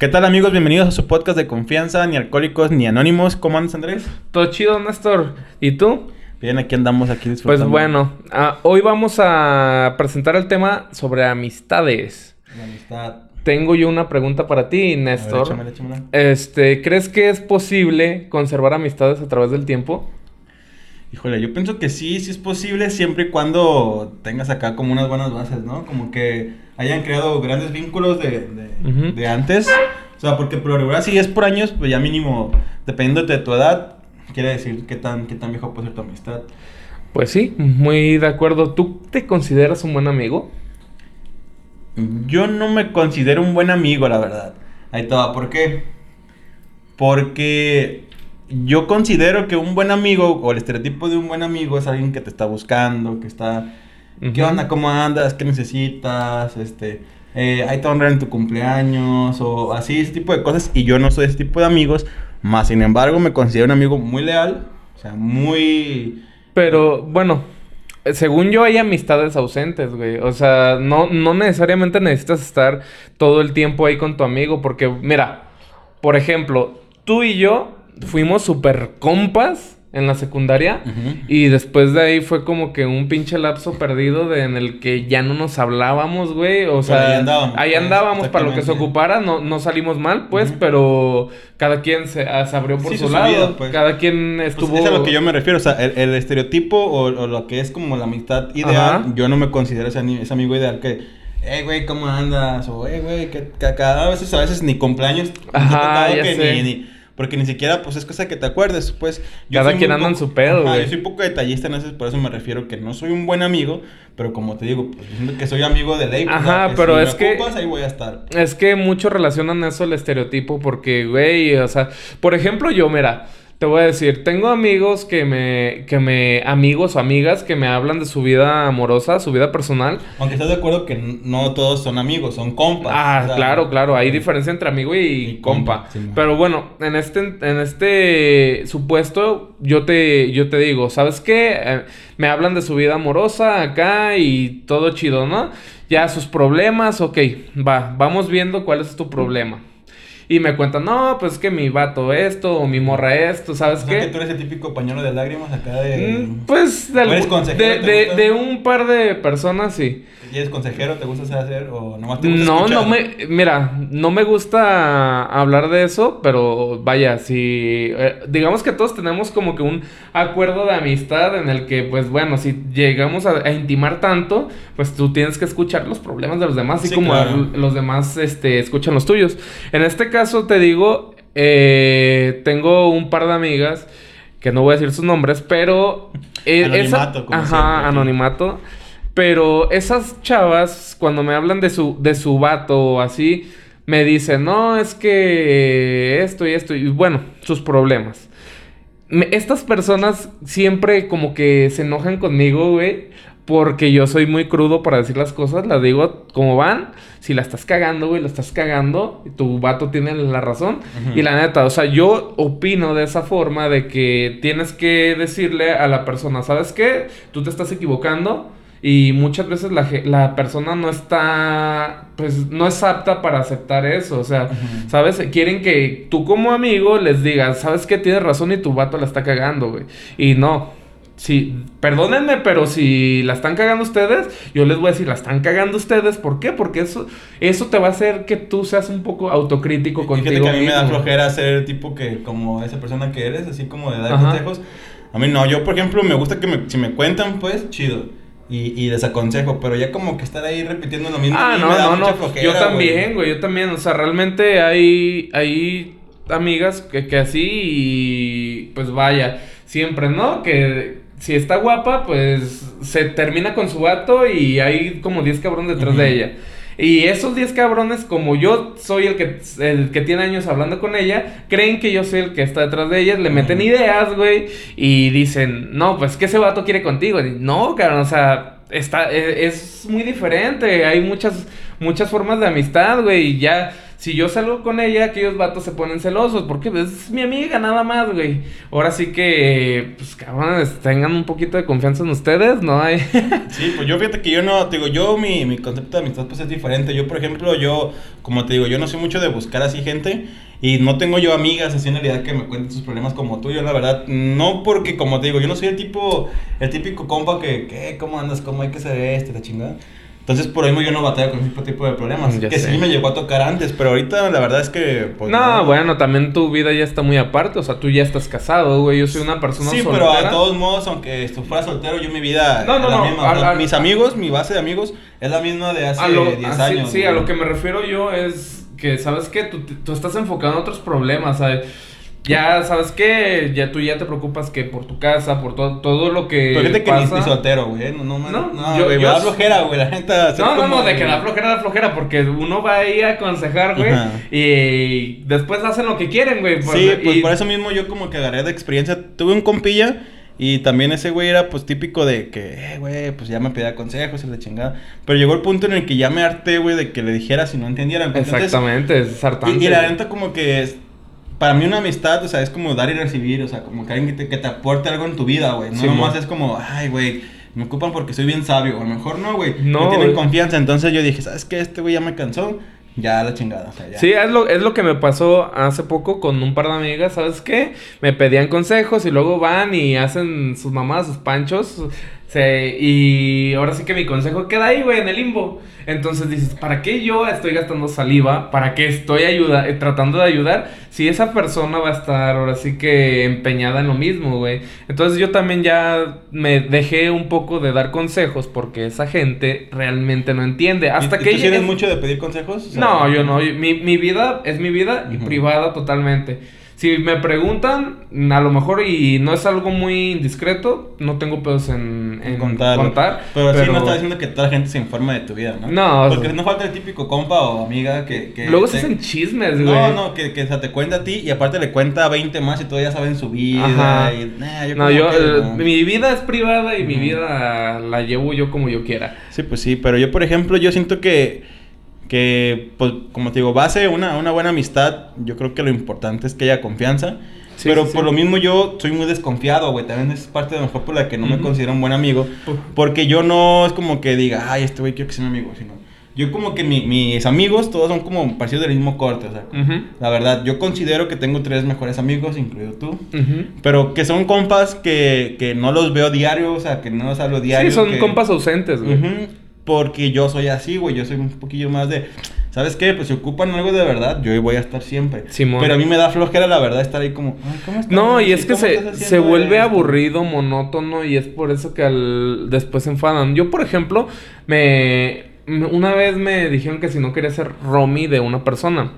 ¿Qué tal amigos? Bienvenidos a su podcast de confianza, ni alcohólicos ni anónimos. ¿Cómo andas Andrés? Todo chido, Néstor. ¿Y tú? Bien, aquí andamos aquí Pues disfrutando. bueno, ah, hoy vamos a presentar el tema sobre amistades. La amistad. Tengo yo una pregunta para ti, A ver, Néstor. échamela, échamela. Este, ¿crees que es posible conservar amistades a través del tiempo? Híjole, yo pienso que sí, sí es posible siempre y cuando tengas acá como unas buenas bases, ¿no? Como que hayan creado grandes vínculos de, de, antes. O sea, porque por lo regular si es por años, pues ya mínimo, dependiendo de tu edad, quiere decir qué tan, qué tan viejo puede ser tu amistad. Pues sí, muy de acuerdo. ¿Tú te consideras un buen amigo? Yo no me considero un buen amigo, la verdad. Ahí te va, ¿por qué? Porque yo considero que un buen amigo, o el estereotipo de un buen amigo, es alguien que te está buscando, que está... ¿Qué onda? ¿Cómo andas? ¿Qué necesitas? Este... Eh, ahí te va a honrar en tu cumpleaños, o así, ese tipo de cosas. Y yo no soy ese tipo de amigos. Más sin embargo, me considero un amigo muy leal. O sea, muy... Pero bueno, según yo hay amistades ausentes, güey. O sea, no, no necesariamente necesitas estar todo el tiempo ahí con tu amigo. Porque, mira, por ejemplo, tú y yo fuimos super compas en la secundaria. Y después de ahí fue como que un pinche lapso perdido de, en el que ya no nos hablábamos, güey. O sea, ahí andábamos, ahí pues, andábamos para lo que se ocupara. No, no salimos mal, pues, pero cada quien se, ah, se abrió por Sí, su su lado. vida, pues. Cada quien Pues estuvo. es a lo que yo me refiero, o sea, el, el estereotipo o, o lo que es como la amistad ideal, Ajá. yo no me considero ese, amigo ideal que, hey, güey, ¿cómo andas? O, hey, güey, que, que cada veces, a veces ni cumpleaños, Ajá, ya que sé. ni, ni- porque ni siquiera, pues, es cosa que te acuerdes, pues. Cada quien anda en su pedo, Ajá, güey. Yo soy un poco detallista en eso, por eso me refiero que no soy un buen amigo, pero como te digo, pues, yo siento que soy amigo de ley, pues, Ajá, pero si es me que- ocupas, ahí voy a estar. Es que muchos relacionan eso al estereotipo porque, güey, o sea, por ejemplo, yo, mira, te voy a decir, tengo amigos que me, que me, amigos o amigas que me hablan de su vida amorosa, su vida personal. Aunque estás de acuerdo que no todos son amigos, son compas. Ah, o sea, claro, claro, hay diferencia entre amigo y, Y compa, compa. sí, mo. Pero bueno, en este, en este supuesto, yo te, yo te digo, ¿sabes qué? Eh, me hablan de su vida amorosa acá y todo chido, ¿no? Ya sus problemas, ok, va, vamos viendo cuál es tu problema. Y me cuentan, no, pues es que mi vato esto, o mi morra esto, ¿sabes O sea, qué? que tú eres el típico pañuelo de lágrimas acá de... Mm, Pues de, ¿O eres algún- consejero, de, un par de personas, sí. ¿Y eres consejero? ¿Te gusta hacer o nomás te gusta No, escuchar? no me, mira, no me gusta hablar de eso, pero vaya, si, eh, digamos que todos tenemos como que un acuerdo de amistad en el que, pues bueno, si llegamos a, a intimar tanto, pues tú tienes que escuchar los problemas de los demás, así Sí, como claro. los demás, este, escuchan los tuyos. En este caso te digo, eh, tengo un par de amigas que no voy a decir sus nombres, pero eh, esa- Anonimato, como ajá, siempre anonimato. Pero esas chavas, cuando me hablan de su, de su vato o así, me dicen, no, es que esto y esto, y bueno, sus problemas. Me- estas personas siempre como que se enojan conmigo, güey. Porque yo soy muy crudo para decir las cosas, las digo como van. Si la estás cagando, güey, la estás cagando. Tu vato tiene la razón. Y la neta, o sea, yo opino de esa forma de que tienes que decirle a la persona, ¿sabes qué? Tú te estás equivocando. Y muchas veces la, la persona no está, pues no es apta para aceptar eso. O sea. ¿sabes? Quieren que tú como amigo les digas, ¿sabes qué? Tienes razón y tu vato la está cagando, güey. Y no. Sí, perdónenme, pero si la están cagando ustedes, yo les voy a decir, la están cagando ustedes. ¿Por qué? Porque eso, eso te va a hacer que tú seas un poco autocrítico contigo Fíjate que a mí me da flojera ser tipo que, como esa persona que eres, así como de dar Ajá. consejos. A mí no, yo por ejemplo me gusta que me, si me cuentan, pues, chido. Y, y les aconsejo, pero ya como que estar ahí repitiendo lo mismo. Ah, no, me da no, mucha no. flojera, Yo también, güey, yo también. O sea, realmente hay, hay amigas que, que así y pues vaya, siempre, ¿no? Que si está guapa, pues se termina con su vato y hay como 10 cabrones detrás de ella. Y esos 10 cabrones, como yo soy el que, el que tiene años hablando con ella, creen que yo soy el que está detrás de ellas, le meten ideas, güey, y dicen, no, pues que ese vato quiere contigo. Y, no, cabrón, o sea, está, e- es, muy diferente. Hay muchas, muchas formas de amistad, güey, y ya si yo salgo con ella, aquellos vatos se ponen celosos, porque es mi amiga nada más, güey. Ahora sí que, pues cabrones, tengan un poquito de confianza en ustedes, ¿no? Hay... sí, pues yo fíjate que yo no, te digo, yo mi, mi concepto de amistad pues es diferente. Yo, por ejemplo, yo, como te digo, yo no soy mucho de buscar así gente. Y no tengo yo amigas así en realidad que me cuenten sus problemas como tú. Yo, la verdad, no porque, como te digo, yo no soy el tipo, el típico compa que, ¿qué? ¿Cómo andas? ¿Cómo hay que ser este? La chingada. Entonces, por ahí yo no batalla con ese tipo de problemas. que sí me llegó a tocar antes, pero ahorita la verdad es que. Pues, no, bueno, también tu vida ya está muy aparte. O sea, tú ya estás casado, güey. Yo soy una persona sí, pero a todos modos, aunque esto fuera soltero, yo mi vida. No, no, no. mis amigos, mi base de amigos, es la misma de hace 10 años. Sí, a lo que me refiero yo es que, ¿sabes qué? Tú, tú estás enfocado en otros problemas, ¿sabes? Ya, ¿sabes qué? Ya tú ya te preocupas que por tu casa, por todo, todo lo que Pero gente que ni, ni, soltero, güey. No, no, no, no yo, güey, da flojera, güey. La gente No, no, no, de que da flojera, da flojera. Porque uno va ahí a aconsejar, güey. Y después hacen lo que quieren, güey. Sí, pues por eso mismo yo como que agarré de experiencia. Tuve un compilla... Y también ese güey era pues típico de que, eh, güey, pues ya me pedía consejos y la chingada. Pero llegó el punto en el que ya me harté, güey, de que le dijera si no entendieran. Exactamente, es hartante. Y, la neta como que para mí una amistad, o sea, es como dar y recibir, o sea, como que alguien que te, que te aporte algo en tu vida, güey. No nomás es como, ay, güey, me ocupan porque soy bien sabio, o a lo mejor no, güey. No. Me tienen confianza, entonces yo dije, ¿sabes qué? Este güey ya me cansó. Ya la chingada, o sea, ya. Sí, es lo, es lo que me pasó hace poco con un par de amigas, ¿sabes qué? Me pedían consejos y luego van y hacen sus mamás, sus panchos, y ahora sí que mi consejo queda ahí, güey, en el limbo. Entonces dices, ¿para qué yo estoy gastando saliva? ¿Para qué estoy ayuda eh, tratando de ayudar? Si esa persona va a estar ahora sí que empeñada en lo mismo, güey. Entonces yo también ya me dejé un poco de dar consejos porque esa gente realmente no entiende. Hasta que... ¿Tú tienes mucho de pedir consejos? no, yo no. Mi, mi vida es mi vida y privada totalmente. Si me preguntan, a lo mejor y no es algo muy indiscreto, no tengo pedos en, en contar. Pero, sí no está diciendo que toda la gente se informa de tu vida, ¿no? No. Porque no falta el típico compa o amiga que... que luego se hacen chismes, güey. No, no, que, que te cuenta a ti y aparte le cuenta a 20 más y todos ya saben su vida. Y, yo no, yo... Mi vida es privada y mi vida la llevo yo como yo quiera. Sí, pues sí, pero yo, por ejemplo, yo siento que que, pues, como te digo, base una, una buena amistad, yo creo que lo importante es que haya confianza. pero por lo mismo yo soy muy desconfiado, güey. También es parte de lo mejor por la que no me considero un buen amigo. Porque yo no es como que diga, ay, este güey quiero que sea mi amigo. Sino, yo como que mis amigos todos son como parecidos del mismo corte. O sea, la verdad, yo considero que tengo tres mejores amigos, incluido tú. Pero que son compas que, que no los veo diario, o sea, que no los hablo diario. Sí, son compas ausentes, güey. Porque yo soy así, güey. Yo soy un poquillo más de. ¿Sabes qué? Pues si ocupan algo de verdad, yo voy a estar siempre. Pero a mí me da flojera, la verdad, estar ahí como. ¿cómo No, y es que se, se vuelve aburrido, monótono, y es por eso que al después se enfadan. Yo, por ejemplo, me. Una vez me dijeron que si no quería ser Romy de una persona.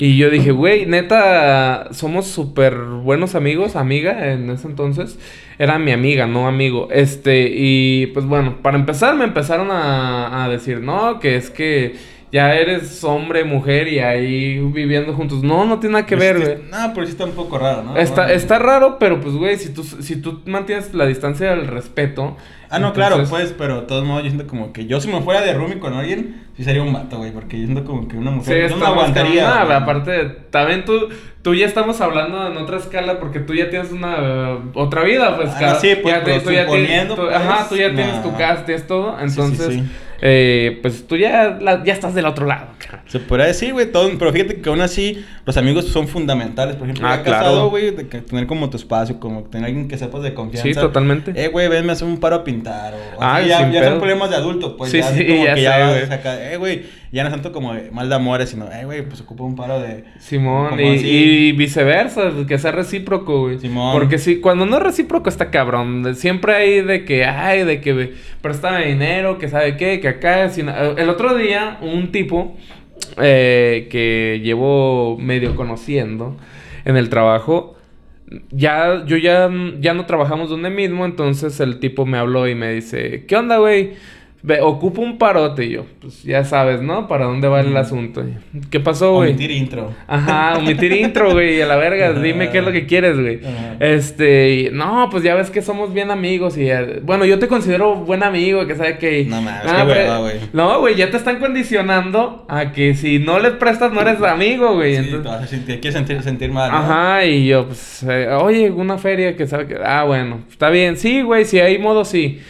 Y yo dije, güey, neta, somos súper buenos amigos, amiga, en ese entonces. Era mi amiga, no amigo. Este, y pues bueno, para empezar me empezaron a, a decir, no, que es que ya eres hombre, mujer y ahí viviendo juntos. No, no tiene nada que pues ver, güey. No, pero sí está un poco raro, ¿no? Está, está raro, pero pues, güey, si tú, si tú mantienes la distancia del respeto. Ah, no, claro, pues, pero de todos modos yo siento como que yo si me fuera de roomie con alguien, sí sería un mato, güey, porque yo siento como que una mujer no me aguantaría. Nada, aparte, también tú, tú ya estamos hablando en otra escala porque tú ya tienes una otra vida, pues. Ah, sí, pues, ya, tú ya tienes, ajá, tú ya tienes tu casa, tienes todo, entonces... Sí, sí, eh, pues tú ya, ya estás del otro lado. Se podría decir, güey, todo, pero fíjate que aún así los amigos son fundamentales. Por ejemplo, ah, casado, güey, de tener como tu espacio, como tener alguien que sepas de confianza. Sí, totalmente. Eh, güey, ven, me hace un paro a pintar. O, ah, ya, ya son problemas de adulto, pues. Sí, ya, sí, como ya que ya, eh, güey, ya no es tanto como mal de amores, sino, eh, güey, pues ocupa un paro de... Simón, y, y, viceversa, que sea recíproco, güey. Simón. Porque si, cuando no es recíproco está cabrón. Siempre hay de que, ay, de que presta dinero, que sabe qué, que acá... El otro día, un tipo eh, que llevo medio conociendo en el trabajo... Ya, yo ya, ya no trabajamos donde mismo, entonces el tipo me habló y me dice, ¿qué onda, güey? Ve, ocupa un parote y yo, pues ya sabes, ¿no? Para dónde va el asunto. ¿Qué pasó, güey? Omitir intro. Ajá, omitir intro, güey, a la verga, dime qué es lo que quieres, güey. Ajá. Este, y, no, pues ya ves que somos bien amigos y eh, bueno, yo te considero buen amigo, que sabe que No mames, Ah, qué pero- hueva, güey. No, güey, ya te están condicionando a que si no les prestas no eres amigo, güey. Sí, entonces- te vas a sentir, quieres sentir, sentir mal. ¿no? Ajá, y yo, pues, eh, oye, una feria que sabe que. Ah, bueno, está bien. Sí, güey, si hay modo, sí.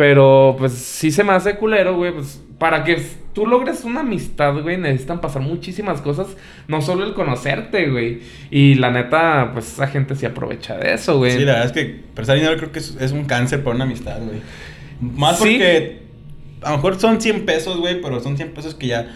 Pero, pues, sí se me hace culero, güey. Pues, para que tú logres una amistad, güey, necesitan pasar muchísimas cosas. No solo el conocerte, güey. Y la neta, pues, esa gente se aprovecha de eso, güey. Sí, la verdad es que prestar dinero creo que es, es un cáncer para una amistad, güey. Más Sí. porque a lo mejor son 100 pesos, güey, pero son 100 pesos que ya,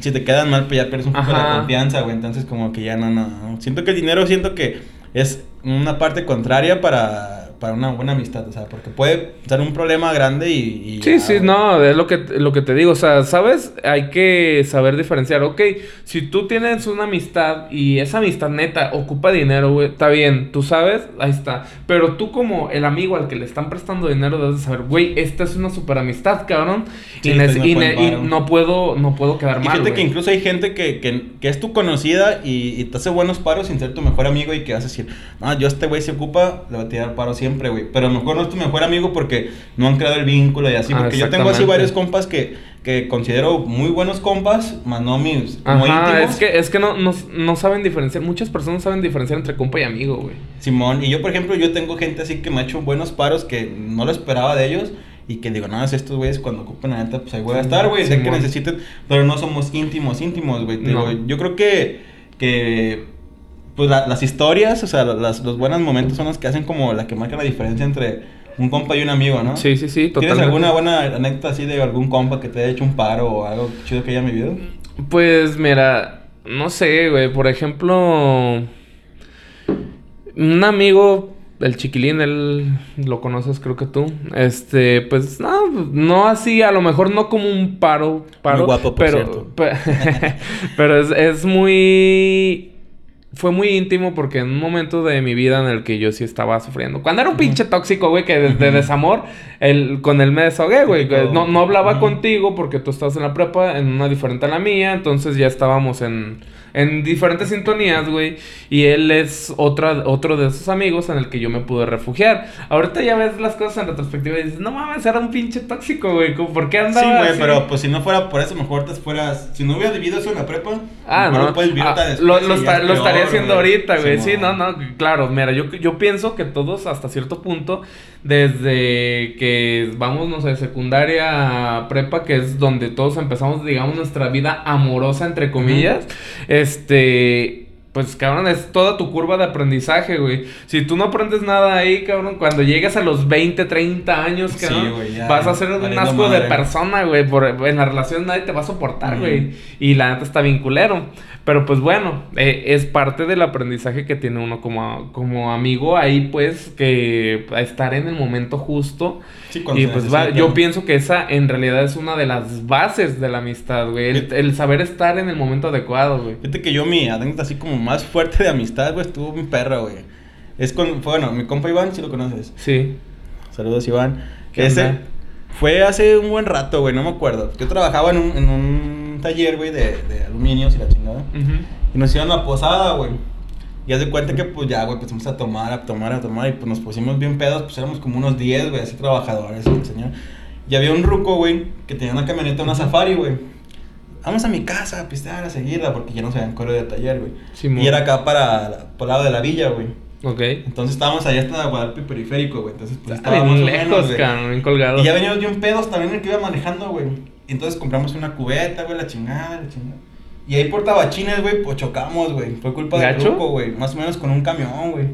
si te quedan mal, pues ya pierdes un poco Ajá. la confianza, güey. Entonces, como que ya no, no, no. Siento que el dinero, siento que es una parte contraria para, para una buena amistad, o sea, porque puede ser un problema grande y. y Sí, ya, sí, güey. no, es lo que, lo que te digo, o sea, ¿sabes? Hay que saber diferenciar, ok, si tú tienes una amistad y esa amistad neta ocupa dinero, güey, está bien, tú sabes, ahí está, pero tú como el amigo al que le están prestando dinero debes de saber, güey, esta es una super amistad, cabrón, Sí, y, pues, no y y no puedo, no puedo quedar Y mal, fíjate que güey. incluso hay gente que, que, que es tu conocida y, y te hace buenos paros sin ser tu mejor amigo y que vas a decir, no, yo a este güey se ocupa, le voy a tirar paro siempre, güey. Pero a lo mejor no es tu mejor amigo porque no han creado el vínculo y así. Ah, Porque yo tengo así varios compas que, que considero muy buenos compas, más no mis muy Ajá, íntimos. es que, es que no, no, no saben diferenciar, muchas personas saben diferenciar entre compa y amigo, güey. Simón, y yo por ejemplo, yo tengo gente así que me ha hecho buenos paros que no lo esperaba de ellos. Y que digo, no, es estos güeyes cuando ocupen la neta, pues ahí voy a estar, güey. Sé que necesiten, pero no somos íntimos, íntimos, güey. No. Yo creo que, que pues la- las historias, o sea, las- los buenos momentos son los que hacen como la que marca la diferencia entre un compa y un amigo, ¿no? Sí, sí, sí, ¿Tienes totalmente. alguna buena anécdota así de algún compa que te haya hecho un paro o algo chido que haya vivido? Pues mira, no sé, güey. Por ejemplo, un amigo, el chiquilín, él lo conoces, creo que tú. Este, pues no, no así, a lo mejor no como un paro, paro. Muy guapo, por pero, cierto. pe- pero es, es muy. Fue muy íntimo porque en un momento de mi vida en el que yo sí estaba sufriendo. Cuando era un pinche tóxico, güey, que de, de desamor, el, con él me desahogué, güey. No, no hablaba contigo porque tú estabas en la prepa, en una diferente a la mía. Entonces ya estábamos en, en diferentes sintonías, güey. Y él es otra, otro de esos amigos en el que yo me pude refugiar. Ahorita ya ves las cosas en retrospectiva y dices, no mames, era un pinche tóxico, güey. ¿Cómo- ¿Por qué andaba Sí, güey, así?" pero pues si no fuera por eso, mejor te fueras. Si no hubieras vivido eso en la prepa, Ah, no. puedes vivir Ah, después lo, estaría haciendo güey. ahorita, güey. Sí, Simón. no, no. Claro, mira, yo, yo pienso que todos, hasta cierto punto, desde que vamos, no sé, secundaria prepa, que es donde todos empezamos, digamos, nuestra vida amorosa, entre comillas, este. Pues, cabrón, es toda tu curva de aprendizaje, güey. Si tú no aprendes nada ahí, cabrón, cuando llegues a los 20, 30 años, Sí, cabrón, güey, ya, vas a ser un asco de persona, güey. por- En la relación nadie te va a soportar, güey. Y la neta está bien culero. Pero pues bueno, eh, es parte del aprendizaje que tiene uno como, como amigo ahí, pues, que estar en el momento justo. Sí, Y pues va, yo pienso que esa en realidad es una de las bases de la amistad, güey. El saber estar en el momento adecuado, güey. Fíjate que yo mi anécdota así como más fuerte de amistad, güey, estuvo mi perra, güey. Es con, fue, bueno, mi compa Iván, si lo conoces. Sí. Saludos, Iván. ¿Qué Ese onda? fue hace un buen rato, güey, no me acuerdo. Yo trabajaba en un, en un taller, güey, de, de aluminios y la chingada. Ujú. Y nos hicieron la posada, güey. Y haz de cuenta que, pues ya, güey, empezamos a tomar, a tomar, a tomar. Y pues nos pusimos bien pedos, pues éramos como unos 10, güey, así trabajadores, el señor. Y había un ruco, güey, que tenía una camioneta, una safari, güey. Vamos a mi casa a pistear, a seguirla, porque ya no se habían corrido de taller, güey. Simón. y era acá para, por el lado de la villa, güey. Ok. Entonces estábamos allá hasta Guadalupe Periférico, güey. Entonces, pues bien estábamos menos, lejos, cabrón, bien colgado. Y ya veníamos bien pedos también el que iba manejando, güey. Entonces compramos una cubeta, güey, la chingada, la chingada. Y ahí por tabachines, güey, pues chocamos, güey. Fue culpa del ¿Gacho? grupo, güey. Más o menos con un camión, güey.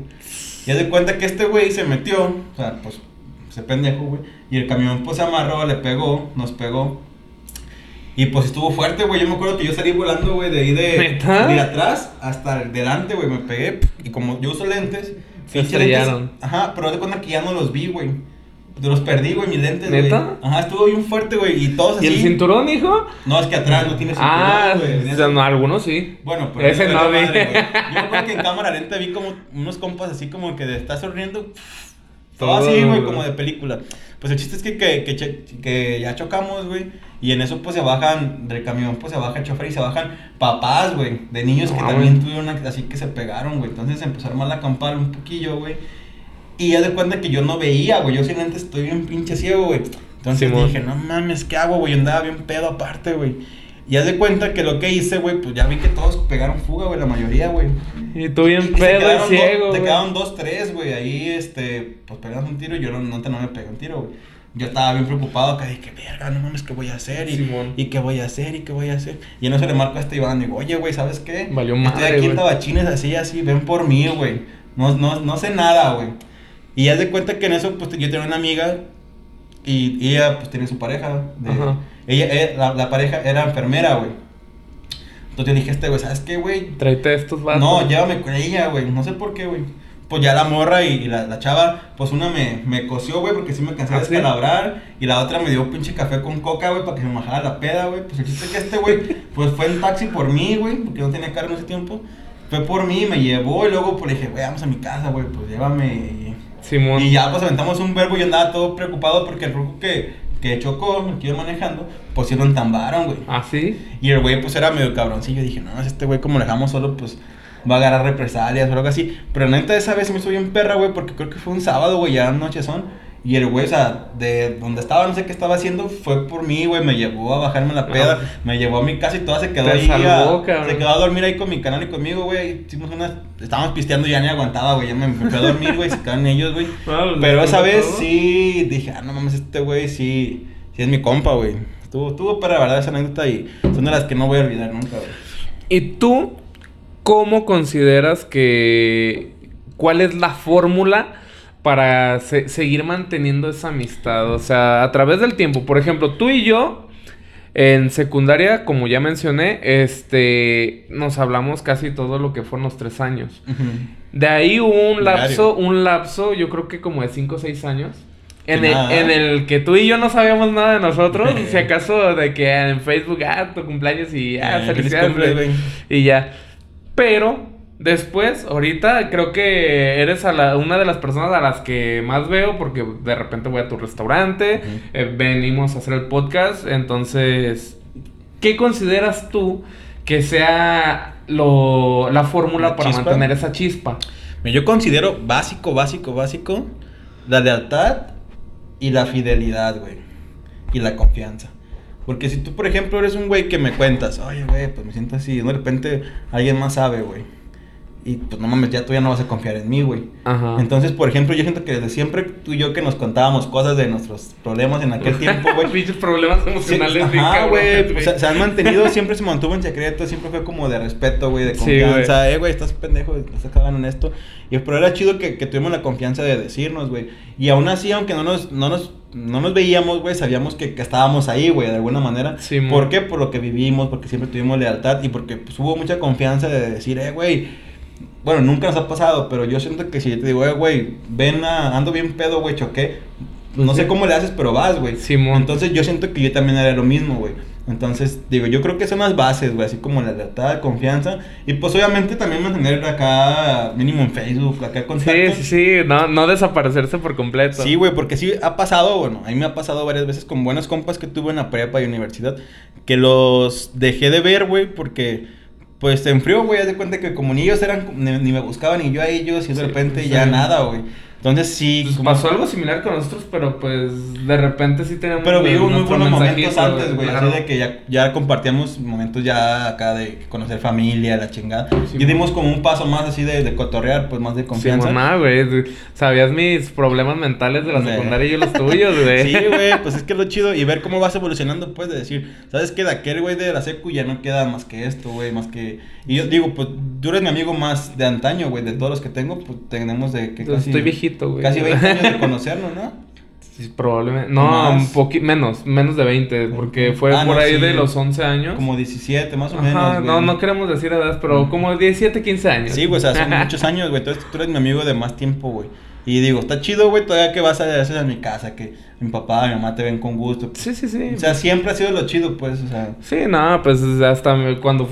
Y de cuenta que este güey se metió, o sea, pues se pendejo, güey. Y el camión, pues se amarró, le pegó, nos pegó. Y pues estuvo fuerte, güey. Yo me acuerdo que yo salí volando, güey, de ahí de, de atrás hasta delante, güey. Me pegué. Y como yo uso lentes, Se pinche lentes- estrellaron. Ajá, pero de cuenta que ya no los vi, güey. Los perdí, güey, mis lentes, güey. ¿Neta? Ajá, estuvo bien fuerte, güey. Y todos ¿Y así. el cinturón, hijo? No, es que atrás no tiene cinturón, Ah, güey. o sea, no, algunos sí. Bueno, pero Ese no vi. madre, güey. Yo me acuerdo que en cámara lenta vi como unos compas así como que de estar sonriendo. Todo Todo, así, güey. como de película. Pues el chiste es que, que, que, ya chocamos, güey. Y en eso, pues se bajan del camión, pues se baja el chofer y se bajan papás, güey. De niños que Ah, también tuvieron así que se pegaron, güey. Entonces empezó a armar la campal un poquillo, güey. Y ya de cuenta que yo no veía, güey. Yo sin antes estoy bien pinche ciego, güey. Entonces dije, no mames, ¿qué hago, güey? Yo andaba bien pedo aparte, güey. Y ya de cuenta que lo que hice, güey, pues ya vi que todos pegaron fuga, güey, la mayoría, güey. Y tú bien pedo y ciego, Te güey. quedaron dos, tres, güey. Ahí, este, pues pegamos un tiro y yo no, no, te- no me pegué un tiro, güey. Yo estaba bien preocupado acá, dije, verga, no mames, ¿qué voy a hacer? Y, Simón. y qué voy a hacer, y qué voy a hacer. Y en eso le marco a este Iván, digo, oye, güey, ¿sabes qué? Valió Estoy madre, aquí en. Tabachines, así, así, ven por mí, güey. No, no, no sé nada, güey. Y ya de cuenta que en eso, pues yo tenía una amiga y, y ella, pues tiene su pareja. de- Ajá. Ella, ella- la, la pareja era enfermera, güey. Entonces yo dije, este, güey, ¿sabes qué, güey? Tráete estos vatos. No, llévame con ella, güey. No sé por qué, güey. Pues ya la morra y, y la, la chava, pues una me, me cosió, güey, porque sí me cansé ¿Ah, de sí? descalabrar. Y la otra me dio pinche café con coca, güey, para que se me bajara la peda, güey. Pues el chiste que este, güey, pues fue en taxi por mí, güey, porque no tenía carro en ese tiempo. Fue por mí, me llevó y luego pues le dije, güey, vamos a mi casa, güey, pues llévame. Y, Simón. y ya pues aventamos un verbo y yo andaba todo preocupado porque el ruco que, que chocó, el que iba manejando, pues sí lo entambaron, güey. ¿Ah, sí? Y el güey, pues era medio cabroncillo. Dije, no, este güey, como lo dejamos solo, pues va a agarrar represalias o algo así. Pero neta, esa vez me subí en perra, güey, porque creo que fue un sábado, güey, ya noche son. Y el güey, o sea, de donde estaba, no sé qué estaba haciendo, fue por mí, güey. Me llevó a bajarme la peda, No. me llevó a mi casa y toda se quedó Te ahí. salvó, a- cabrón. se quedó a dormir ahí con mi canal y conmigo, güey. Hicimos unas. Estábamos pisteando y ya ni aguantaba, güey. Ya me, me fui a dormir, güey. Se quedaron ellos, güey. No, Pero les esa vez todo. sí dije, ah, no mames, este güey sí, sí es mi compa, güey. Estuvo, estuvo para la verdad esa anécdota y son de las que no voy a olvidar nunca, güey. ¿Y tú cómo consideras que... ¿Cuál es la fórmula para se- seguir manteniendo esa amistad? O sea, a través del tiempo. Por ejemplo, tú y yo en secundaria, como ya mencioné, este, nos hablamos casi todo lo que fueron los tres años. De ahí hubo un lapso, un lapso, yo creo que como de 5 o 6 años. En el, en el que tú y yo no sabíamos nada de nosotros. si acaso de que en Facebook, ah, tu cumpleaños y ah, Eh, felicidades. Y ya. Pero después, ahorita creo que eres a la- una de las personas a las que más veo porque de repente voy a tu restaurante, eh, venimos a hacer el podcast. Entonces, ¿qué consideras tú que sea lo, la fórmula ¿La para chispa? mantener esa chispa? Yo considero básico, básico, básico la lealtad y la fidelidad, güey. Y la confianza. Porque si tú, por ejemplo, eres un güey que me cuentas, oye, güey, pues me siento así, y de repente alguien más sabe, güey. Y pues no mames, ya tú ya no vas a confiar en mí, güey. Ajá. Entonces, por ejemplo, yo siento que desde siempre tú y yo que nos contábamos cosas de nuestros problemas en aquel tiempo, güey. Pinches problemas Sí, emocionales. bien Ajá, güey. cabrones, pues, se, han mantenido, siempre se mantuvo en secreto, siempre fue como de respeto, güey, de Sí, confianza. eh, güey, estás pendejo, estás cagando en esto. Y pero era chido que, que tuvimos la confianza de decirnos, güey. Y aún así, aunque no nos, no nos, no nos veíamos, güey, sabíamos que, que estábamos ahí, güey, de alguna manera. Simón. ¿Por qué? Por lo que vivimos, porque siempre tuvimos lealtad y porque pues, hubo mucha confianza de decir, eh, güey. Bueno, nunca nos ha pasado, pero yo siento que si yo te digo, eh, güey, ven a, ando bien pedo, güey, choqué. No sé cómo le haces, pero vas, güey. Simón. Entonces yo siento que yo también haré lo mismo, güey. Entonces, digo, yo creo que son las bases, güey, así como la lealtad, confianza. Y pues obviamente también mantener acá, mínimo en Facebook, acá Sí, contacto. sí, sí, no, no desaparecerse por completo. Sí, güey, porque sí ha pasado, bueno, a mí me ha pasado varias veces con buenos compas que tuve en la prepa y universidad, que los dejé de ver, güey, porque pues se enfrió, güey, haz de cuenta que como ni ellos eran, ni, ni me buscaban ni yo a ellos, y de Sí, repente pues, ya sí. nada, güey. Entonces sí, Pues como- pasó algo similar con nosotros, pero pues de repente sí tenemos. Pero vivo muy buenos momentos antes, güey. claro. Así de que ya, ya compartíamos momentos ya acá de conocer familia, la chingada. Sí, y dimos como un paso más así de, de cotorrear, pues más de Sí, confianza. mamá, güey. Sabías mis problemas mentales de la Sí. secundaria y yo los tuyos, güey. Sí, güey, pues es que es lo chido y ver cómo vas evolucionando, pues, de decir, ¿sabes qué? De aquel güey de la secu ya no queda más que esto, güey, más que... Y yo digo, pues, tú eres mi amigo más de antaño, güey, de todos los que tengo, pues, tenemos de que Entonces, casi... Estoy viejito, güey. Casi 20 años de conocernos, ¿no? Sí, probablemente. No, Más. un poquito menos, menos de 20, porque fue Ah, por no, ahí sí. de los 11 años. Como 17, más o Ajá, menos, güey. no, no queremos decir edad, pero Mm. como 17, 15 años. Sí, güey, o sea, son muchos años, güey. Entonces tú eres mi amigo de más tiempo, güey. Y digo, está chido, güey, todavía que vas a veces a mi casa, que mi papá, mi mamá te ven con gusto. Sí, sí, sí. O sea, siempre ha sido lo chido, pues, o sea. Sí, no, pues hasta cuando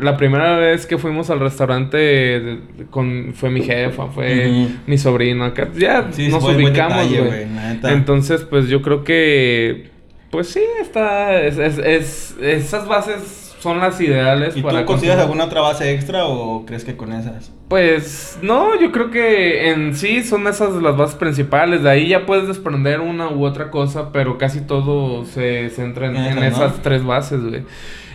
la primera vez que fuimos al restaurante con fue mi jefa, fue mi sobrino acá, ya Sí, nos ubicamos, güey. Entonces, pues yo creo que pues sí, está es, es- es- esas bases son las ideales ¿Y tú para consideras conseguir- alguna otra base extra o crees que con esas? Pues no, yo creo que en sí son esas las bases principales. De ahí ya puedes desprender una u otra cosa, pero casi todo se centra en, en Esas, ¿no? esas tres bases, güey.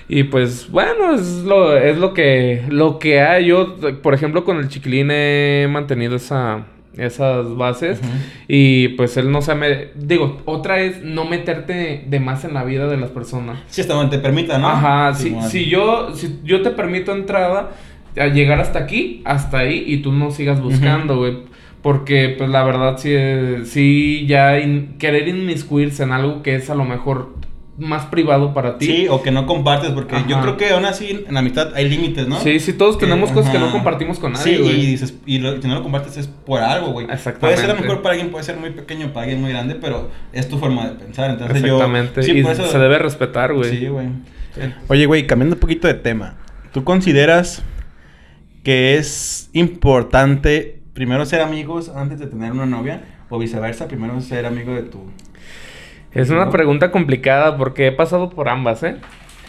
Y pues bueno, es lo, es lo que lo que hay. Yo, por ejemplo, con el chiquilín he mantenido esa, esas bases. Y pues él no se me... Digo, otra es no meterte de más en la vida de las personas. Sí, hasta donde te permita, ¿no? Ajá, si, Simón. si yo, si yo te permito entrada, a llegar hasta aquí, hasta ahí, y tú no sigas buscando, güey. Porque, pues, la verdad, sí, eh, sí ya in- querer inmiscuirse en algo que es a lo mejor más privado para ti. Sí, o que no compartes, porque yo creo que aún así en la mitad hay límites, ¿no? Sí, sí, todos tenemos cosas que no compartimos con nadie, Sí, y dices, y lo, si no lo compartes es por algo, güey. Puede ser a Exactamente. lo mejor para alguien, puede ser muy pequeño, para alguien muy grande, pero es tu forma de pensar. Entonces yo. Exactamente. Sí, y por eso- se debe respetar, güey. Sí, güey. Oye, güey, cambiando un poquito de tema. ¿Tú consideras que es importante primero ser amigos antes de tener una novia? O viceversa, primero ser amigo de tu. Es una pregunta complicada porque he pasado por ambas, ¿eh?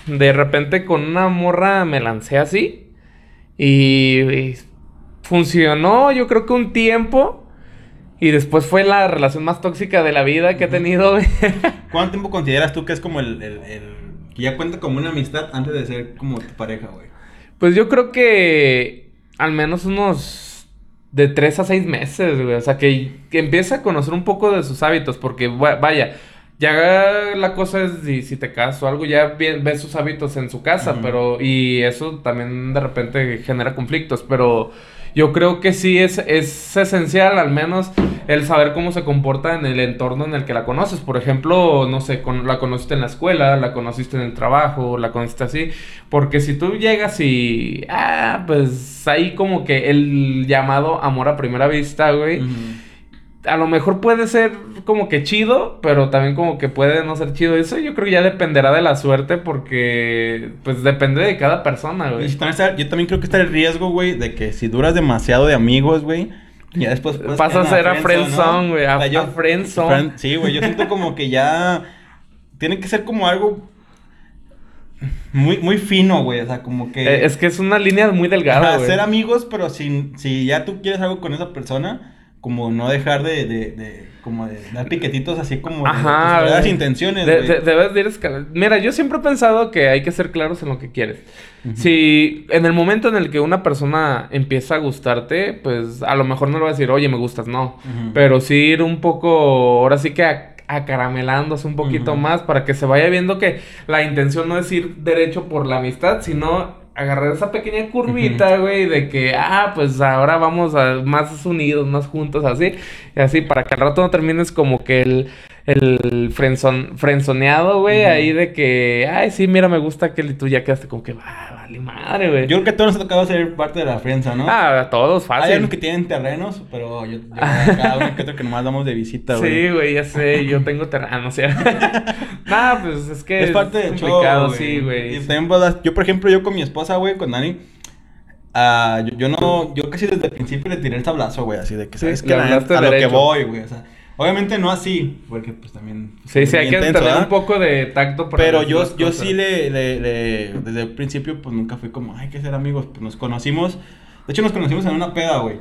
De repente con una morra me lancé así y, y funcionó yo creo que un tiempo y después fue la relación más tóxica de la vida que he tenido. ¿Cuánto tiempo consideras tú que es como el, el- el- que ya cuenta como una amistad antes de ser como tu pareja, güey? pues yo creo que al menos unos de tres a seis meses, güey. O sea, que, que empieza a conocer un poco de sus hábitos porque va- vaya. Ya la cosa es si, si te casas o algo, ya ves sus hábitos en su casa, pero... Y eso también de repente genera conflictos, pero yo creo que sí es, es esencial al menos el saber cómo se comporta en el entorno en el que la conoces. Por ejemplo, no sé, con- la conociste en la escuela, la conociste en el trabajo, la conociste así. Porque si tú llegas y... Ah, pues ahí como que el llamado amor a primera vista, güey. A lo mejor puede ser como que chido, pero también como que puede no ser chido. Eso yo creo que ya dependerá de la suerte porque pues depende de cada persona, güey. también yo también creo que está el riesgo, güey, de que si duras demasiado de amigos, güey, ya después Pasa a ser a friendzone, güey, a- O sea, yo- a friendzone. friend- Sí, güey, yo siento como que ya tiene que ser como algo muy, muy fino, güey, o sea, como que... Eh, es que es una línea muy delgada, güey. ser amigos, pero sin, si ya tú quieres algo con esa persona, como no dejar de, de, de como de dar piquetitos así como Ajá, güey. intenciones, De- debes de ir Mira, yo siempre he pensado que hay que ser claros en lo que quieres. Si en el momento en el que una persona empieza a gustarte, pues a lo mejor no le va a decir, oye, me gustas, no. Pero sí ir un poco, ahora sí que a- acaramelándose un poquito más para que se vaya viendo que la intención no es ir derecho por la amistad, sino agarrar esa pequeña curvita, güey, de que, ah, pues ahora vamos a más unidos, más juntos, así, y así, para que al rato no termines como que el, el frenzon, frenzoneado, güey, ahí de que, ay, sí, mira, me gusta aquel y tú ya quedaste como que, ah, vale madre, güey. Yo creo que a todos nos ha tocado ser parte de la prensa, ¿no? Ah, a todos, Hay fácil. unos que tienen terrenos, pero yo, yo cada uno que otro que nomás damos de visita, güey. Sí, güey, ya sé, yo tengo terreno, o sea. Nah, pues es que Es parte show, complicado, sí, Y güey. también, pues, yo, por ejemplo, yo con mi esposa, güey, con Dani, ah, yo, yo no, yo casi desde el principio le tiré el tablazo, güey, así de que, Sí, ¿sabes le qué? La A lo que derecho. voy, güey, o sea, obviamente no así, porque pues también... Sí, sí, hay que intenso, tener ¿verdad? un poco de tacto para Pero yo, yo cosas. sí le, le, le- desde el principio, pues nunca fui como, hay que ser amigos, pues nos conocimos, de hecho nos conocimos en una peda, güey,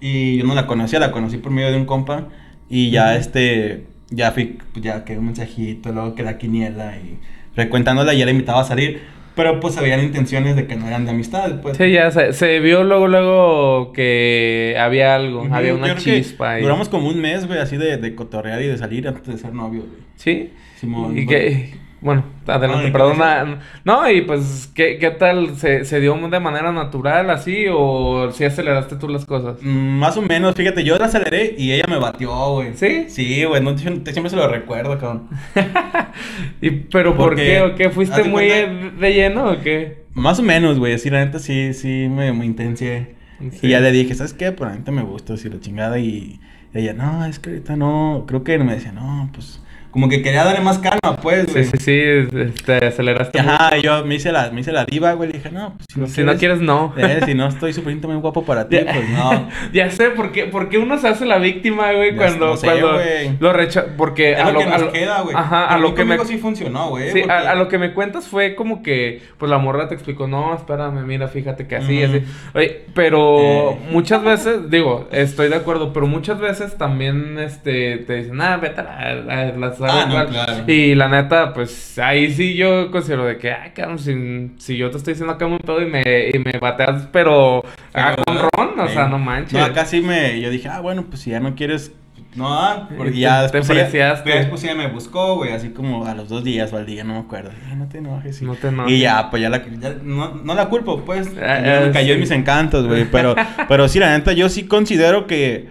y yo no la conocía, la conocí por medio de un compa, y ya Ujú. este, ya fui, pues ya que un mensajito, luego que la quiniela, y frecuentándola, ya la invitaba a salir, pero pues habían intenciones de que no eran de amistad, pues. Sí, ya se, se vio luego, luego que había algo, había una chispa ahí. Duramos como un mes, güey, así de, de cotorrear y de salir antes de ser novios, güey. Sí. Simón, y bueno. que, bueno, adelante, No, perdona. No, y pues, ¿qué, qué tal? ¿Se, ¿Se dio de manera natural así o si aceleraste tú las cosas? Mm, Más o menos, fíjate, yo la aceleré y ella me batió, güey. ¿Sí? Sí, güey, no, te- te- siempre se lo recuerdo, cabrón. ¿Y, ¿Pero por qué? ¿O qué? ¿Fuiste muy cuenta- de, lleno o qué? Más o menos, güey, sí, la neta sí, sí me, me intencié. Y ya le dije, ¿sabes qué? Por ahorita me gusta, si la chingada. Y ella, no, es que ahorita no. Creo que me decía, no, pues como que quería darle más calma, pues, güey. Sí, sí, sí, te aceleraste. Ajá, yo me hice, la, me hice la diva, güey, le dije, no, pues si no, si quieres, no quieres, no. Eh, si no estoy muy guapo para ti, pues no. ya sé, ¿por qué, por qué uno se hace la víctima, güey, cuando, no sé, cuando lo rechaza, porque es a lo, que nos queda, güey. Ajá, a lo que me... sí funcionó, güey. Sí, a, lo que me cuentas fue como que, pues la morra te explicó, no, espérame, mira, fíjate que así, así. Oye, pero eh. muchas veces, digo, estoy de acuerdo, pero muchas veces también, este, te dicen, ah, vete a las... Ah, no, claro. Y la neta, pues ahí sí yo considero de que, ay, cabrón, si, si yo te estoy diciendo acá un pedo y me, y me bateas, pero ah, con ron, o sea, no manches. No, acá sí me, yo dije, ah, bueno, pues si ya no quieres no, ah, porque ya después, te ya, después ya me buscó, güey, así como a los dos días o al día, no me acuerdo. no te enojes. No te enojes. Y ya, pues ya la, ya, no, no la culpo, pues. Ah, me cayó en mis encantos, güey. Pero, pero sí, la neta, yo sí considero que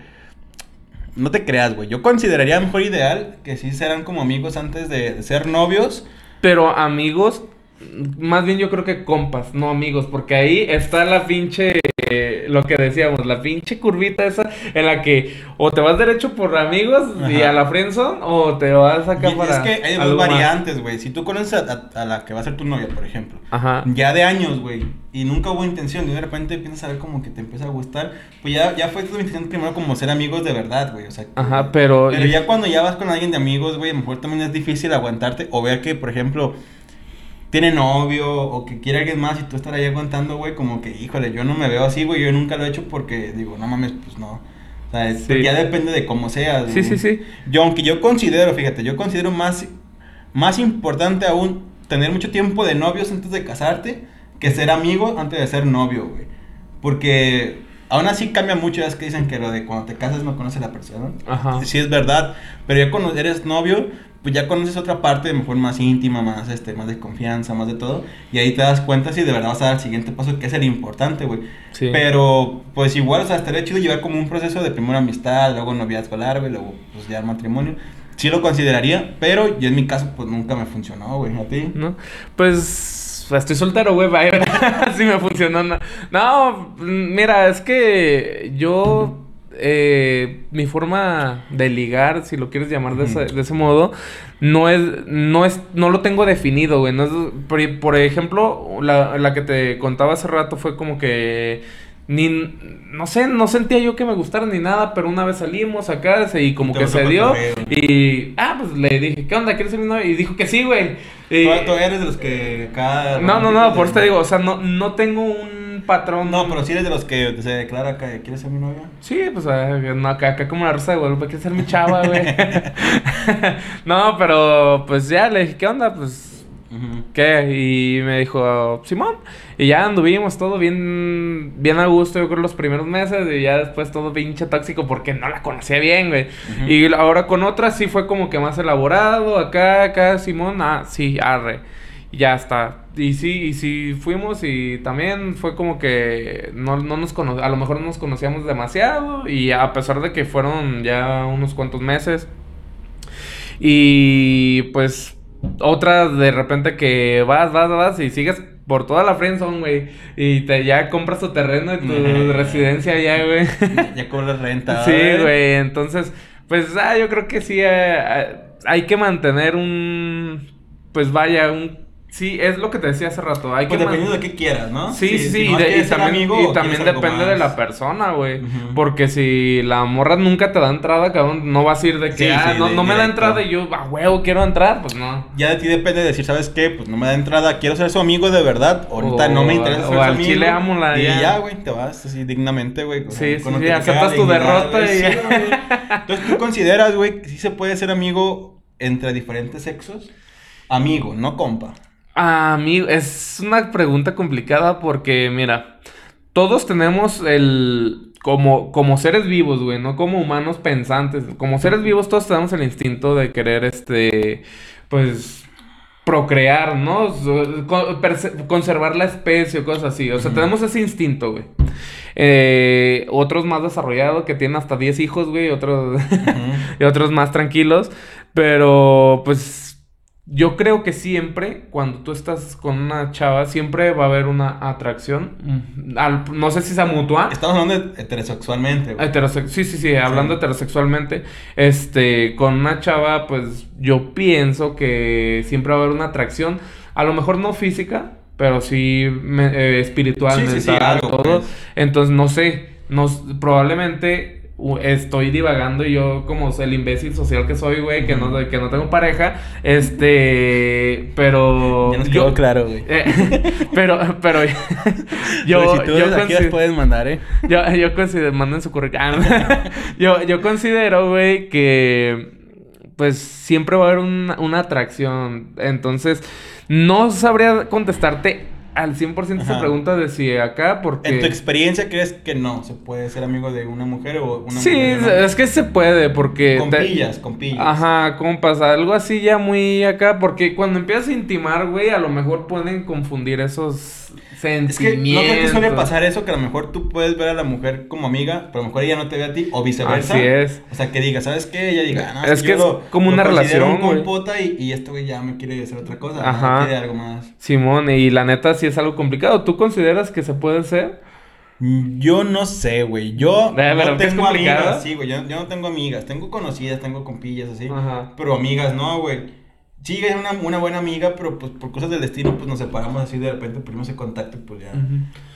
no te creas, güey. Yo consideraría mejor ideal que sí serán como amigos antes de, ser novios. Pero amigos, más bien yo creo que compas, no amigos, porque ahí está la pinche, lo que decíamos, la pinche curvita esa en la que o te vas derecho por amigos y a la friendzone o te vas acá y para... Es que hay dos variantes, güey. Si tú conoces a, la que va a ser tu novia, por ejemplo, Ajá. ya de años, güey, y nunca hubo intención, y de repente empiezas a ver como que te empieza a gustar, pues ya, ya fue tu intención primero como ser amigos de verdad, güey. O sea, Ajá, pero... Pero ya cuando ya vas con alguien de amigos, güey, a lo mejor también es difícil aguantarte o ver que, por ejemplo tiene novio o que quiere alguien más y tú estar ahí aguantando, güey, como que, híjole, yo no me veo así, güey, yo nunca lo he hecho porque digo, no mames, pues no. O sea, ya depende de cómo seas. Sí, sí, sí. Yo, aunque yo considero, fíjate, yo considero más, más importante aún tener mucho tiempo de novios antes de casarte que ser amigo antes de ser novio, güey. Porque aún así cambia mucho, es que dicen que lo de cuando te casas no conoces a la persona. Ajá. Sí es verdad, pero ya cuando eres novio, pues ya conoces otra parte, mejor más íntima, más, este, más de confianza, más de todo. Y ahí te das cuenta si de verdad vas a dar el siguiente paso, que es el importante, güey. Sí. Pero, pues igual, o sea, estaría chido llevar como un proceso de primera amistad, luego noviazgo largo y luego, pues ya matrimonio. Sí lo consideraría, pero yo en mi caso, pues nunca me funcionó, güey. ¿A ti? No, pues estoy soltero, güey, vaya. sí me funcionó. No. no, mira, es que yo eh, mi forma de ligar, si lo quieres llamar de, ese, de ese, modo, no es, no es, no lo tengo definido, güey. por, ejemplo, la, la que te contaba hace rato fue como que ni no sé, no sentía yo que me gustara ni nada, pero una vez salimos acá y como que se dio y ah, pues le dije, ¿qué onda? ¿Quieres ser mi novia? Y dijo que sí, güey. Y... ¿Tú, eres de los que cada No, no, no, por eso te digo, o sea, no no tengo un patrón. No, pero si eres de los que se declara que quieres ser mi novia. Sí, pues no, acá, acá, como la rosa de Guadalupe, quieres ser mi chava, güey. no, pero pues ya le dije, ¿qué onda? Pues. ¿Qué? Y me dijo, Simón. Y ya anduvimos todo bien, bien a gusto, yo creo, los primeros meses. Y ya después todo pinche tóxico porque no la conocía bien, güey. Y ahora con otra sí fue como que más elaborado. Acá, acá, Simón, ah, sí, arre. Y ya está y sí, y sí fuimos y también fue como que no, no nos a lo mejor no nos conocíamos demasiado y a pesar de que fueron ya unos cuantos meses y pues otra de repente que vas, vas, vas y sigues por toda la friendzone, güey, y te ya compras tu terreno y tu residencia ya, güey. ya cobras renta. Sí, güey, entonces, pues ah, yo creo que sí eh, eh, hay que mantener un pues vaya, un Sí, es lo que te decía hace rato. Hay pues que dependiendo de qué quieras, ¿no? Sí, sí, sí. y, también, y también depende de la persona, güey. Porque si la morra nunca te da entrada, cabrón, no vas a ir de que, ah, no, no me da entrada y yo, a huevo, quiero entrar, pues no. Ya de ti depende de decir, ¿sabes qué? Pues no me da entrada, quiero ser su amigo de verdad. Ahorita no me interesa ser su amigo. Chile amo la Y ya, güey, te vas así dignamente, güey. Sí, sí, sí, aceptas tu derrota y... Entonces, ¿tú consideras, güey, que sí se puede ser amigo entre diferentes sexos? Amigo, no compa. A mí es una pregunta complicada porque, mira, todos tenemos el... Como, como seres vivos, güey, no como humanos pensantes. Como seres vivos todos tenemos el instinto de querer, este, pues, procrear, ¿no? Conservar la especie o cosas así. O sea, tenemos ese instinto, güey. Eh, otros más desarrollados que tienen hasta 10 hijos, güey. Otros, y otros más tranquilos. Pero, pues yo creo que siempre, cuando tú estás con una chava, siempre va a haber una atracción. al- no sé si sea mutua. Estamos hablando de heterosexualmente, sí, sí, sí, hablando heterosexualmente, este, con una chava, pues yo pienso que siempre va a haber una atracción, a lo mejor no física, pero sí me- eh, espiritual, Sí, sí, sí, mental, algo, todo. pues. Entonces, no sé, nos, probablemente estoy divagando y yo como el imbécil social que soy, güey, que, no, que no tengo pareja, este, pero... Ya nos yo- quedó claro, güey. eh, pero, pero yo, Solicitudes yo aquí las puedes mandar, ¿eh? yo, yo considero, manden su currículum. Ah, yo, yo considero, güey, que pues siempre va a haber una, una atracción. Entonces, no sabría contestarte al 100% esa Ajá. pregunta de si acá, porque... ¿En tu experiencia crees que no se puede ser amigo de una mujer o una Sí, mujer? hombre? es que se puede, porque... te- Compillas, compillas. Ajá, compas, algo así ya muy acá, porque cuando empiezas a intimar, güey, a lo mejor pueden confundir esos Es que no creo que suele pasar eso, que a lo mejor tú puedes ver a la mujer como amiga, pero a lo mejor ella no te ve a ti, o viceversa. Así es. O sea, que diga, ¿sabes qué? Ella diga, "Ah, no, Es que es lo- como lo una relación, un compota y, y este güey ya me quiere hacer otra cosa. Ajá. ¿no? Quiere algo más. Simón, y la neta sí es algo complicado. ¿Tú consideras que se puede ser? Mm, Yo no sé, güey. Yo Eh, no tengo amigas, sí, güey. Yo, yo no tengo amigas. Tengo conocidas, tengo compillas así. Ajá. Pero amigas no, güey. Sí, es una, una buena amiga, pero pues por cosas del destino, pues nos separamos así de repente, perdimos ese contacto y pues ya.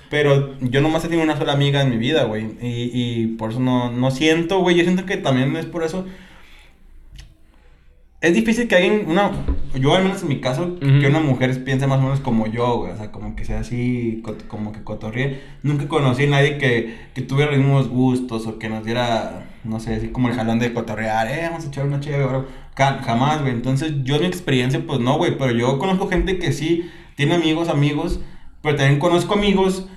Pero yo nomás he tenido una sola amiga en mi vida, güey. Y, y por eso no, no siento, güey. Yo siento que también es por eso. Es difícil que alguien, una, yo al menos en mi caso, que una mujer piense más o menos como yo, güey. O sea, como que sea así, como que cotorríe. Nunca conocí a nadie que, que tuviera los mismos gustos o que nos diera, no sé, así como el jalón de cotorrear, eh, vamos a echar una chévere, Jamás, güey. Entonces, yo en mi experiencia, pues no, güey. Pero yo conozco gente que sí tiene amigos, amigos. Pero también conozco amigos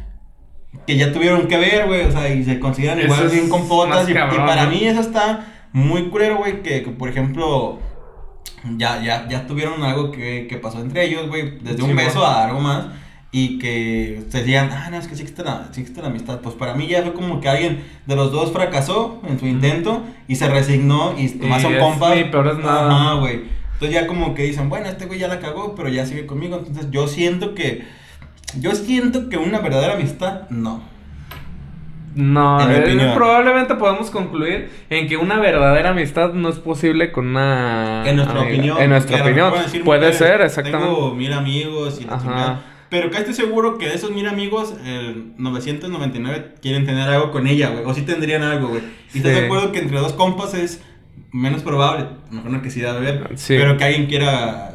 que ya tuvieron que ver, güey, o sea, y se consideran Eso igual bien compotas. Y, y para mí eso está muy culero, güey, que, que, por ejemplo, ya, ya, ya tuvieron algo que, que pasó entre ellos, güey, desde un Sí, beso mo. a algo más. Y que se digan, ah, no, es que sí existe, la, sí existe la amistad. Pues para mí ya fue como que alguien de los dos fracasó en su intento y se resignó y más son compas. sí, peor es nada. Ajá, güey. Entonces ya como que dicen, bueno, este güey ya la cagó, pero ya sigue conmigo. Entonces yo siento que, yo siento que una verdadera amistad, no. No, eh, probablemente podemos concluir en que una verdadera amistad no es posible con una En nuestra amiga. opinión. En nuestra opinión. Puede mujeres, ser, exactamente. Tengo mil amigos y la. Pero acá estoy seguro que de esos mil amigos, el 999 quieren tener algo con ella, güey. O sí tendrían algo, güey. Y estás Sí. de acuerdo que entre dos compas es menos probable. A lo mejor no que sí debe haber. Sí. Pero que alguien quiera.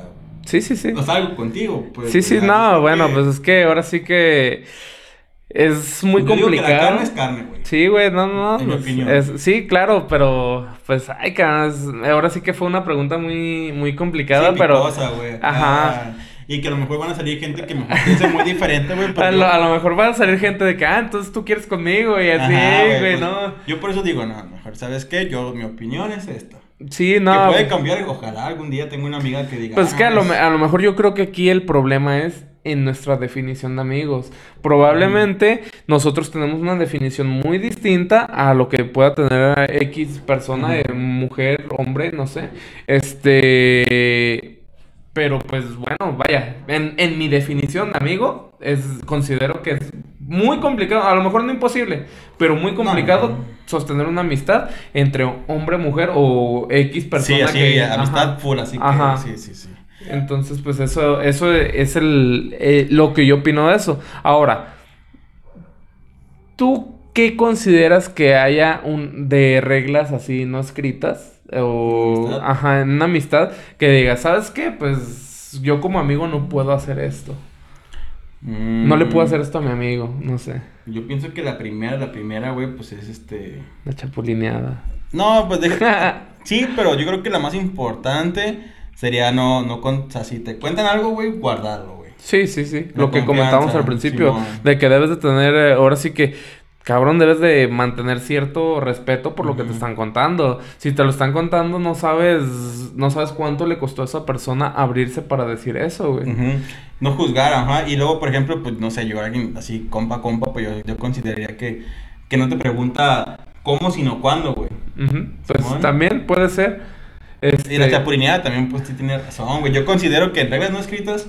Sí, sí, sí. O sea, algo contigo. Pues, sí, sí, no, que- bueno, pues es que ahora sí que es muy Yo digo que la complicado. carne es carne, güey. Sí, güey, no, no. En mi pues, opinión. es- sí, claro, pero pues, ay, cabrón, es- ahora sí que fue una pregunta muy, muy complicada, Sí, pero picosa, güey. Ajá. Ah, y que a lo mejor van a salir gente que mejor piense muy diferente, güey. a lo, a lo mejor va a salir gente de que, ah, entonces tú quieres conmigo y así, güey, pues, no. Yo por eso digo, no, mejor, ¿sabes qué? Yo, mi opinión es esta. Sí, no. Que puede cambiar, ojalá algún día tenga una amiga que diga. Pues es que a "Ah, lo, a lo mejor yo creo que aquí el problema es en nuestra definición de amigos. Probablemente nosotros tenemos una definición muy distinta a lo que pueda tener X persona, mujer, hombre, no sé. Este... Pero pues bueno, vaya, en, en mi definición de amigo, es, considero que es muy complicado, a lo mejor no imposible, pero muy complicado no. sostener una amistad entre hombre, mujer o X persona Sí, así, que... amistad ajá. full, así que. Ajá. Sí, sí, sí. Entonces, pues eso, eso es el, eh, lo que yo opino de eso. Ahora, ¿tú qué consideras que haya un, de reglas así no escritas? O, ¿Amistad? ajá, en una amistad que diga, ¿sabes qué? Pues yo como amigo no puedo hacer esto. No le puedo hacer esto a mi amigo, no sé. Mm, Yo pienso que la primera, la primera, güey, pues es este. La chapulineada. No, pues deja. sí, pero yo creo que la más importante sería no, no con. O sea, si te cuentan algo, güey, guardarlo, güey. Sí, sí, sí. La Lo que confianza, al principio. Simón. De que debes de tener, eh, ahora sí que, cabrón, debes de mantener cierto respeto por lo que te están contando. Si te lo están contando, no sabes, no sabes cuánto le costó a esa persona abrirse para decir eso, güey. No juzgar, ajá. Y luego, por ejemplo, pues no sé, yo alguien así, compa, compa, pues yo, yo consideraría que, que no te pregunta cómo, sino cuándo, güey. Pues Simón. también puede ser. Y la Este, chapulineada también, pues sí tiene razón, güey. Yo considero que en reglas no escritas,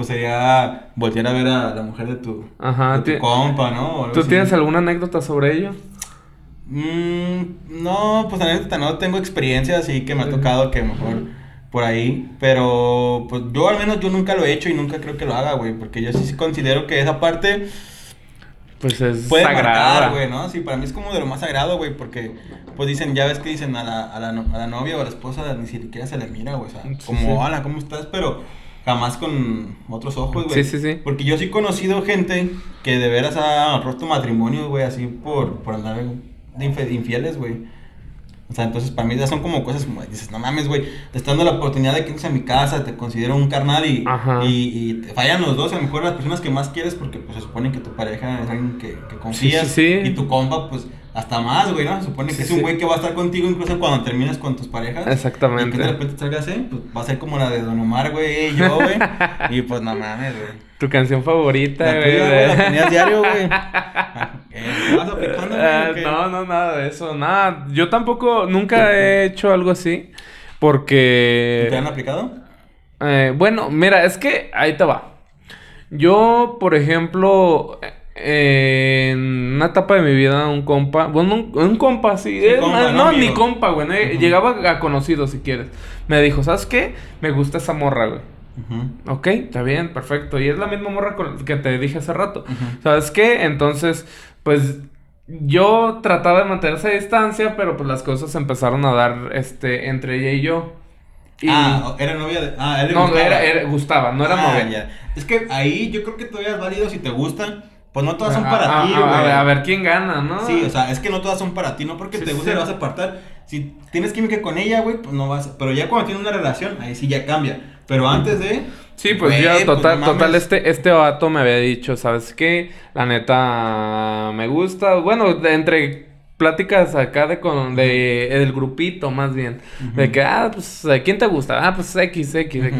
pues sería voltear a ver a la mujer de tu, Ajá, de tu compa, ¿no? ¿Tú así. tienes alguna anécdota sobre ello? Mm, no, pues anécdota no tengo experiencia, así que me ha tocado que mejor por ahí. Pero, pues yo al menos yo nunca lo he hecho y nunca creo que lo haga, güey. Porque yo sí, considero que esa parte Pues es puede sagrada. güey, ¿no? Sí, para mí es como de lo más sagrado, güey, porque pues dicen, ya ves que dicen a la, a la, a la novia o a la esposa ni siquiera se le mira, güey, o sea, Sí, como, sí. hola, ¿cómo estás? Pero jamás con otros ojos, güey. Sí, sí, sí. Porque yo sí he conocido gente que de veras ha roto matrimonios, güey, así por, por andar de infieles, güey. O sea, entonces para mí ya son como cosas como, dices, no mames, güey, te estoy dando la oportunidad de que entres a mi casa, te considero un carnal y, y, y te fallan los dos, a lo mejor las personas que más quieres porque pues se supone que tu pareja es alguien que, que confías sí, sí. y tu compa pues hasta más, güey, ¿no? Se supone que es un güey que va a estar contigo incluso cuando termines con tus parejas. Exactamente. Y que de repente salgas así, pues va a ser como la de Don Omar, güey, y yo, güey. y pues no mames, güey. Tu canción favorita, La güey. tuya, de- güey, la ponías diario, güey. ¿Qué? ¿Te vas aplicando, qué? no, no, nada de eso. Nada. Yo tampoco, nunca he hecho algo así. Porque. ¿Te han aplicado? Eh, bueno, mira, es que ahí te va. Yo, por ejemplo, eh, en una etapa de mi vida, un compa, bueno, un, un compa, sí, Sí, eh, compa, no, no ni compa, güey, eh, llegaba a conocido si quieres. Me dijo, ¿sabes qué? Me gusta esa morra, güey. Ujú. Ok, está bien, perfecto. Y es la misma morra que te dije hace rato. ¿Sabes qué? Entonces, pues yo trataba de mantener esa distancia, pero pues las cosas empezaron a dar este entre ella y yo. Y Ah, era novia de. Ah, él no, gustaba. era, era- gustaba, no era Ah, novia. ya. Es que ahí yo creo que todavía es válido si te gustan. Pues no todas son A- para a, ti, a- güey. a ver, a ver quién gana, ¿no? Sí, o sea, es que no todas son para ti, no porque Sí, te guste sí. le vas a apartar. Si tienes química con ella, güey, pues no vas. a- Pero ya cuando tienes una relación, ahí sí ya cambia. Pero antes de. Sí, pues yo, pues, total, total, este, este vato me había dicho, ¿sabes qué? La neta, me gusta. Bueno, de- entre pláticas acá de con, de, del grupito, más bien. De que, ah, pues, ¿a quién te gusta? Ah, pues X, X, X.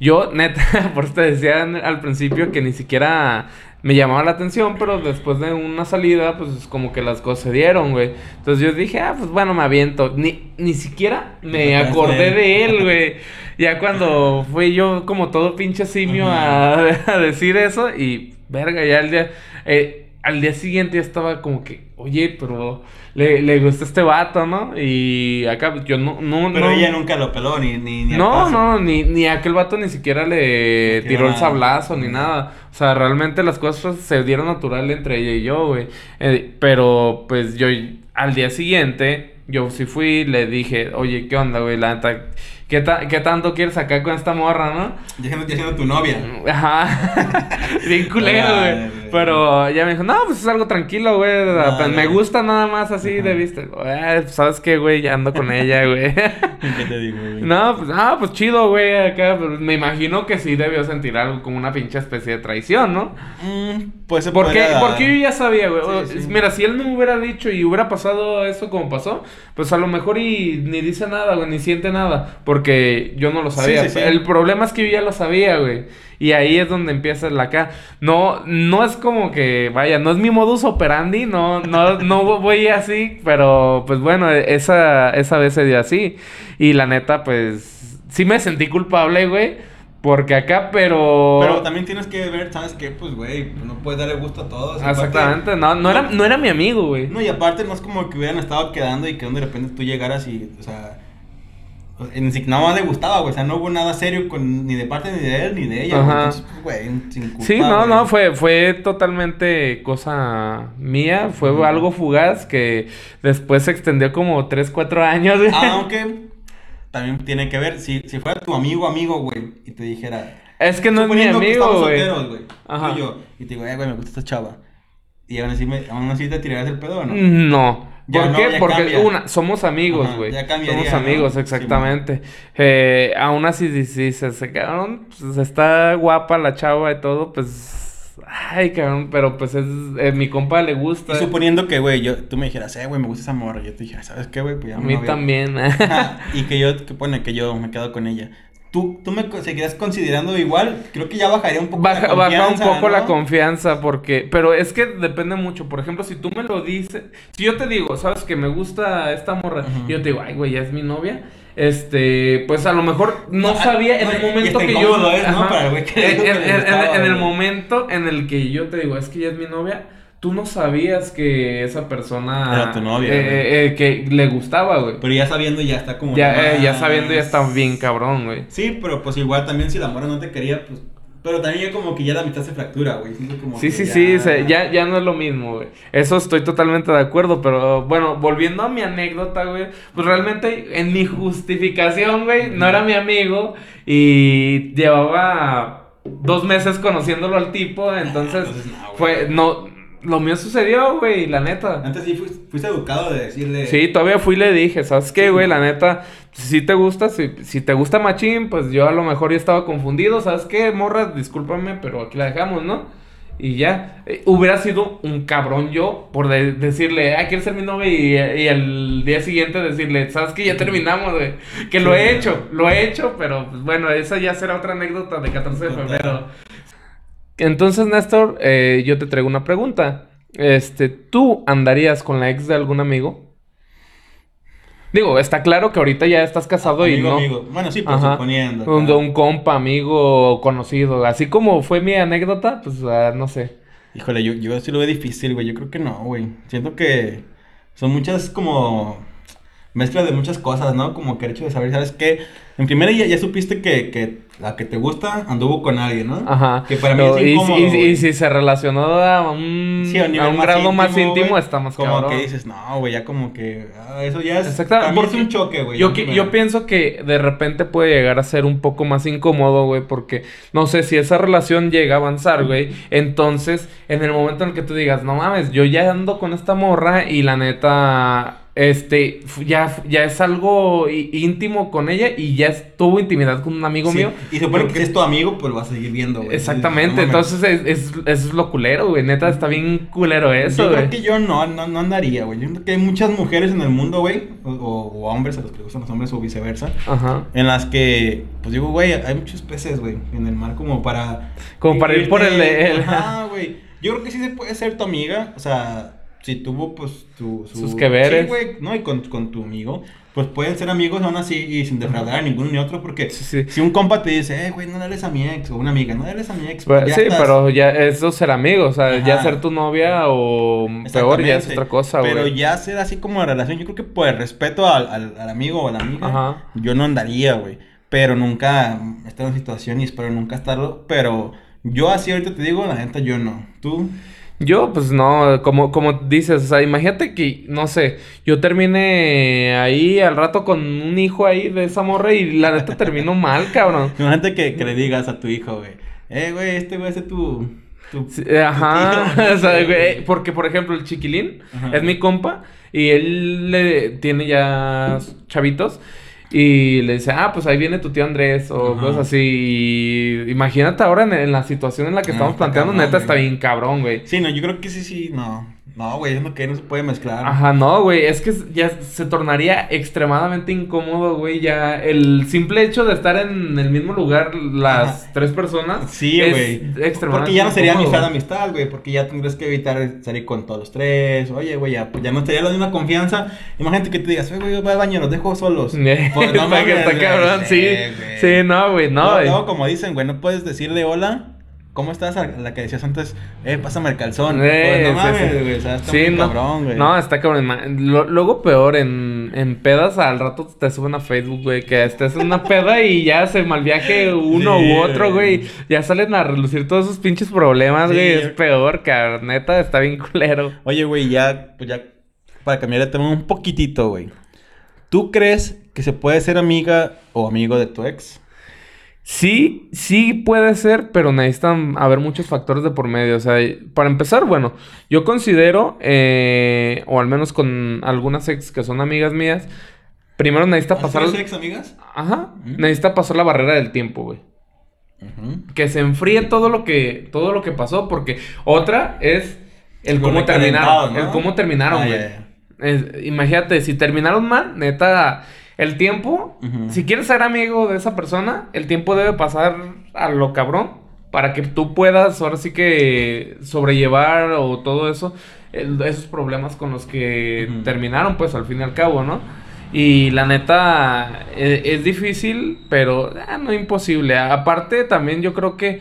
Yo, neta, por eso te decía al principio que ni siquiera me llamaba la atención, pero después de una salida, pues como que las cosas se dieron, güey. Entonces yo dije, ah, pues bueno, me aviento. Ni, ni siquiera me acordé de él, güey. Ya cuando fui yo como todo pinche simio a, a decir eso y verga, ya al día, eh, al día siguiente ya estaba como que, oye, pero le, le gusta este vato, ¿no? Y acá pues, yo no, no, Pero no. ella nunca lo peló, ni. ni, ni No, paso. no, ni, ni aquel vato ni siquiera le Ni tiró el sablazo ni nada. O sea, realmente las cosas se dieron natural entre ella y yo, güey. Eh, pero pues yo al día siguiente, yo sí fui, le dije, oye, ¿qué onda, güey? La neta, ¿qué, ta- ¿qué tanto quieres acá con esta morra, no? Ya siendo, tu novia. Ajá. Bien culero, güey. Güey. Pero ya me dijo, no, pues es algo tranquilo, güey. Pues, me güey. gusta nada más así de vista. Eh, pues, ¿Sabes qué, güey? Ya ando con ella, güey. ¿Qué te digo, güey? No, pues, ah, pues chido, güey, acá, pues, me imagino que sí debió sentir algo como una pinche especie de traición, ¿no? Mm, pues se Porque, porque yo ya sabía, güey. O- Sí, sí. Mira, si él no me hubiera dicho y hubiera pasado eso como pasó, pues a lo mejor y ni dice nada, güey, ni siente nada, porque yo no lo sabía. Sí. El problema es que yo ya lo sabía, güey. Y ahí es donde empieza la acá. No, no es como que, vaya, no es mi modus operandi, no, no, no voy así, pero pues bueno, esa, esa vez se dio así. Y la neta, pues, sí me sentí culpable, güey. Porque acá, pero... Pero también tienes que ver, ¿sabes qué? Pues, güey, no puedes darle gusto a todos. aparte- Exactamente, no, no, era, no era mi amigo, güey. No, y aparte no es como que hubieran estado quedando y que de repente tú llegaras y, o sea, en sí, nada más le gustaba, güey, o sea, no hubo nada serio con, ni de parte ni de él ni de ella, güey, entonces, güey, sin culpa, Sí, no, güey. no, fue, fue totalmente cosa mía, fue algo fugaz que después se extendió como 3, 4 años. güey. Aunque también tiene que ver, si, si fuera tu amigo, amigo, güey, y te dijera... Es que no es mi amigo, güey. Ajá. tú y yo, y te digo, eh, güey, me gusta esta chava, y aún así, me, aún así te tirarías el pedo, ¿no? No. Ya ¿Por no, qué? ya Porque cambia. una, somos amigos, güey. somos ¿no? amigos, Sí, exactamente. Eh, aún así dices, se cabrón, pues está guapa la chava y todo, pues ay, cabrón, pero pues es eh, mi compa le gusta. Y suponiendo que, güey, yo, tú me dijeras, eh, güey, me gusta esa morra, yo te dijera, ¿sabes qué, güey? Pues ya a me mí novia". también. Y que yo, que pone que yo me quedo con ella. ¿Tú, tú me seguirás considerando igual? Creo que ya bajaría un poco Baja, la baja un confianza, poco la confianza porque... Pero es que depende mucho. Por ejemplo, si tú me lo dices... Si yo te digo, sabes que me gusta esta morra... Y yo te digo, ay, güey, ya es mi novia. este, pues a lo mejor no, No, sabía en el momento que yo. incómodo. ¿no? Ajá. Para el güey que en, el momento en el que yo te digo, es que ella es mi novia, tú no sabías que esa persona. Era tu novia, eh, eh, eh, que le gustaba, güey. Pero ya sabiendo ya está como... Ya, eh, ya sabiendo, ya está bien cabrón, güey. Sí, pero pues igual también si la mora no te quería, pues... Pero también ya como que ya la mitad se fractura, güey. Como Sí, sí, sí, se- ya, ya no es lo mismo, güey. Eso estoy totalmente de acuerdo, pero bueno, volviendo a mi anécdota, güey, pues realmente en mi justificación, güey, no era mi amigo y llevaba dos meses conociéndolo al tipo, entonces entonces no, fue, no, lo mío sucedió, güey, la neta. Antes sí fuiste, fuiste educado de decirle... Sí, todavía fui y le dije, ¿sabes qué, güey? La neta, si te gusta, si, si te gusta Machín, pues yo a lo mejor ya estaba confundido, ¿sabes qué, morra? Discúlpame, pero aquí la dejamos, ¿no? Y ya, Eh, hubiera sido un cabrón yo por de- decirle, ah, ¿quieres ser mi novia? Y, y el día siguiente decirle, ¿sabes qué? Ya terminamos, güey. Que lo he hecho, lo he hecho, pero pues bueno, esa ya será otra anécdota de 14 de febrero. Entonces, Néstor, eh, yo te traigo una pregunta. Este, ¿tú andarías con la ex de algún amigo? Digo, está claro que ahorita ya estás casado y no. amigo. Bueno, sí, pues suponiendo. Un, claro. un compa, amigo, conocido. Así como fue mi anécdota, pues ah, no sé. Híjole, yo, yo sí lo veo difícil, güey. Yo creo que no, güey. Siento que son muchas como mezcla de muchas cosas, ¿no? Como que el hecho de saber, ¿sabes qué? En primera ya, ya supiste que, que la que te gusta anduvo con alguien, ¿no? Ajá. Que para mí es y, incómodo, y- y güey. si se relacionó a un, Sí, a un, a un grado más íntimo, güey, está más Como cabrón. que dices, no, güey, ya como que... ah, eso ya es... Exactamente, mí es porque un choque, güey. Yo, yo pienso que de repente puede llegar a ser un poco más incómodo, güey, porque no sé si esa relación llega a avanzar, güey. Entonces, en el momento en el que tú digas, no mames, yo ya ando con esta morra y la neta, este, ya, ya es algo íntimo con ella y ya tuvo intimidad con un amigo Sí, mío. Y se supone que es tu amigo, pues lo vas a seguir viendo, güey. Exactamente, entonces es, es- eso es lo culero, güey. Neta, está bien culero eso, yo güey. creo que yo no, no, no andaría, güey. Yo creo que hay muchas mujeres en el mundo, güey, o, o- o hombres a los que les gustan los hombres o viceversa, Ajá. en las que, pues digo, güey, hay muchos peces, güey, en el mar como para... Como para ir por el- el- Ajá, güey. Yo creo que sí se puede ser tu amiga, o sea, si tuvo, pues, tu... su- Sus que veres. Sí, güey, ¿no? Y con, con tu amigo, pues pueden ser amigos aún así y sin defraudar a ninguno ni otro, porque Sí, sí. si un compa te dice, eh, güey, no le hables a mi ex, o una amiga, no le hables a mi ex, pues ya sí, estás- pero ya eso ser amigos, o sea, ya Ajá. ser tu novia o peor ya es otra cosa, güey. Pero ya ser así como de relación, yo creo que por el respeto al, al, al amigo o a la amiga, Ajá. yo no andaría, güey. Pero nunca he estado en situación y espero nunca estarlo. Pero yo así ahorita te digo, la neta, yo no. ¿Tú? Yo, pues no, como, como dices, o sea, imagínate que, no sé, yo termine ahí al rato con un hijo ahí de esa morra y la neta termino mal, cabrón. Imagínate que, que le digas a tu hijo, güey. Eh, güey, este güey es tu... tu Sí, tu Ajá, tío". o sea, güey, porque por ejemplo el chiquilín Ajá. es mi compa y él le tiene ya chavitos y le dice, ah, pues ahí viene tu tío Andrés o Ajá. cosas así. Y imagínate ahora en, en la situación en la que No, estamos planteando, cabrón, neta está bien cabrón, güey. Sí, no, yo creo que sí, sí, no. No, güey, es lo que no se puede mezclar. Ajá, no, güey, es que ya se tornaría extremadamente incómodo, güey, ya el simple hecho de estar en el mismo lugar las Ajá. tres personas Sí, güey. extremadamente Porque ya no sería incómodo. amistad, amistad, güey. Porque ya tendrías que evitar salir con todos los tres. Oye, güey, ya, pues ya no estaría la misma confianza. Imagínate que te digas, güey, voy al baño, los dejo solos. Pues, no Está mames, está cabrón, sí. güey. Sí, no, güey, no. Güey. luego, como dicen, güey, no puedes decirle hola. ¿Cómo estás? La que decías antes, eh, pásame el calzón. Eh, pues no mames, sí. güey. Está Sí, muy no. cabrón, güey. No, está cabrón. lo- luego peor, en, en pedas al rato te suben a Facebook, güey, que estés en una peda y ya se malviaje uno Sí, u otro, güey. Ya salen a relucir todos esos pinches problemas, güey. Es peor, cabrón. Neta, está bien culero. Oye, güey, ya, pues ya, para cambiar de tema un poquitito, güey. ¿Tú crees que se puede ser amiga o amigo de tu ex? Sí, sí puede ser, pero necesitan haber muchos factores de por medio. O sea, para empezar, bueno, yo considero, eh, o al menos con algunas ex que son amigas mías, primero necesita ¿Has pasar... tenido ex, amigas? Ajá, Ujú. necesita pasar la barrera del tiempo, güey. Ujú. Que se enfríe todo lo que, todo lo que pasó, porque otra es el cómo terminaron. ¿no? El cómo terminaron, Ah, güey. imagínate, si terminaron mal, neta, el tiempo, si quieres ser amigo de esa persona, el tiempo debe pasar a lo cabrón para que tú puedas ahora sí que sobrellevar o todo eso, el- esos problemas con los que terminaron, pues al fin y al cabo, ¿no? Y la neta, e- es, difícil, pero ah, no imposible. Aparte, también yo creo que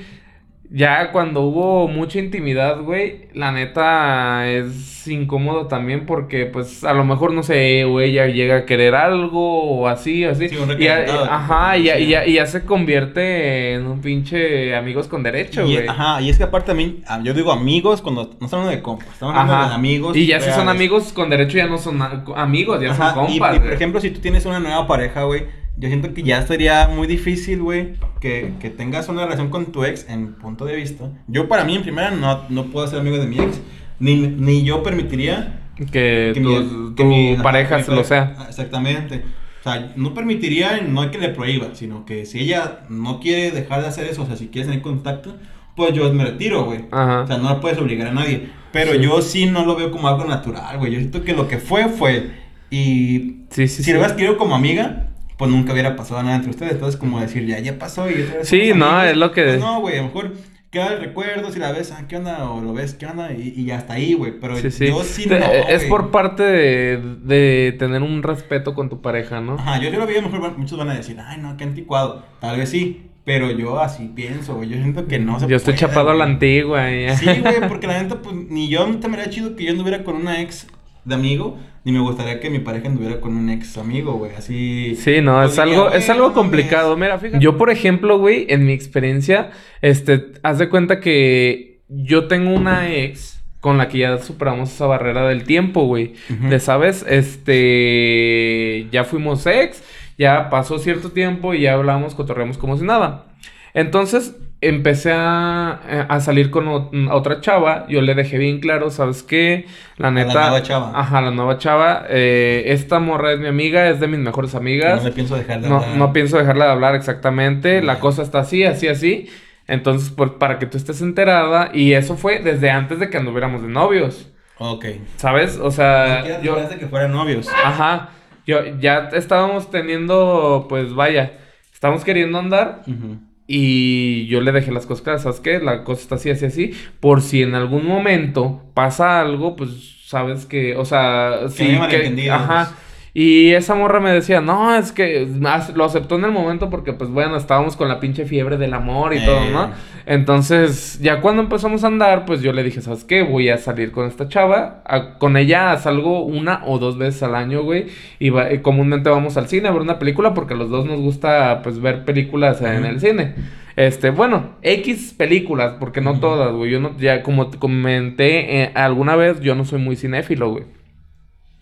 ya cuando hubo mucha intimidad, güey, la neta es incómodo también porque, pues, a lo mejor, no sé, o ella llega a querer algo o así, o así. Sí, y ya- recalentado, ajá, y ya, y, ya, y ya se convierte en un pinche amigos con derecho, Y, güey. ajá, y es que aparte también, yo digo amigos cuando no estamos hablando de compas, estamos hablando Ajá. de amigos. Y ya si son amigos con derecho ya no son amigos, ya Ajá, son y- compas. y, por güey. ejemplo, si tú tienes una nueva pareja, güey, yo siento que ya sería muy difícil, güey, que, que tengas una relación con tu ex en punto de vista. Yo, para mí, en primera, no, no puedo ser amigo de mi ex, ni, ni yo permitiría que, que tu, mi, tu que mi- ajá, pareja mi se lo sea. Ah, Exactamente. O sea, no permitiría, no hay que le prohíba, sino que si ella no quiere dejar de hacer eso, o sea, si quiere tener contacto, pues yo me retiro, güey. O sea, no la puedes obligar a nadie. Pero Sí. yo sí no lo veo como algo natural, güey. Yo siento que lo que fue, fue. Y Sí, sí, si lo hubieras querido como amiga, pues nunca hubiera pasado nada entre ustedes. Entonces, como decir, ya, ya pasó y otra vez Sí, no, amigos. es lo que- Pues no, güey, a lo mejor queda el recuerdo, si la ves, ah, ¿qué onda? O lo ves, ¿qué onda? Y, y hasta ahí, güey. Pero Sí, sí. yo sí Te- no, es güey. por parte de, de tener un respeto con tu pareja, ¿no? Ajá, yo sí lo veo, a lo mejor muchos van a decir, ay, no, qué anticuado. Tal vez sí, pero yo así pienso, güey. Yo siento que no se Yo estoy chapado a la antigua. y- Sí, güey, porque la neta, pues, ni yo te me haría chido que yo anduviera con una ex de amigo, ni me gustaría que mi pareja anduviera con un ex amigo, güey, así... Sí, no, es algo, es algo complicado. Mira, fíjate. Yo, por ejemplo, güey, en mi experiencia, este, haz de cuenta que yo tengo una ex con la que ya superamos esa barrera del tiempo, güey. Ujú. De, ¿sabes? Este, ya fuimos ex, ya pasó cierto tiempo y ya hablamos, cotorreamos como si nada. Entonces, empecé a, eh, a salir con ot- otra chava. Yo le dejé bien claro, ¿sabes qué? La A la neta. nueva chava. Ajá, la nueva chava. eh, esta morra es mi amiga, es de mis mejores amigas. No le pienso dejar de No, hablar. no pienso dejarla de hablar exactamente. La cosa está así, así, así. Entonces, pues, para que tú estés enterada. Y eso fue desde antes de que anduviéramos de novios. Ok. ¿Sabes? O No sea, quieras yo. de que fueran novios. Ajá. Yo ya estábamos teniendo, pues vaya, estábamos queriendo andar. Ujú. Y yo le dejé las cosas claras, ¿sabes qué? La cosa está así, así, así. Por si en algún momento pasa algo, pues sabes que, o sea, sí, que, ajá. Y esa morra me decía, no, es que lo aceptó en el momento porque, pues bueno, estábamos con la pinche fiebre del amor y Eh. todo, ¿no? Entonces, ya cuando empezamos a andar, pues yo le dije, ¿sabes qué? Voy a salir con esta chava. A- con ella salgo una o dos veces al año, güey. Y, va- y comúnmente vamos al cine a ver una película porque a los dos nos gusta, pues, ver películas en el cine. Este, bueno, X películas, porque no todas, güey. Yo no, ya como te comenté eh, alguna vez, yo no soy muy cinéfilo, güey.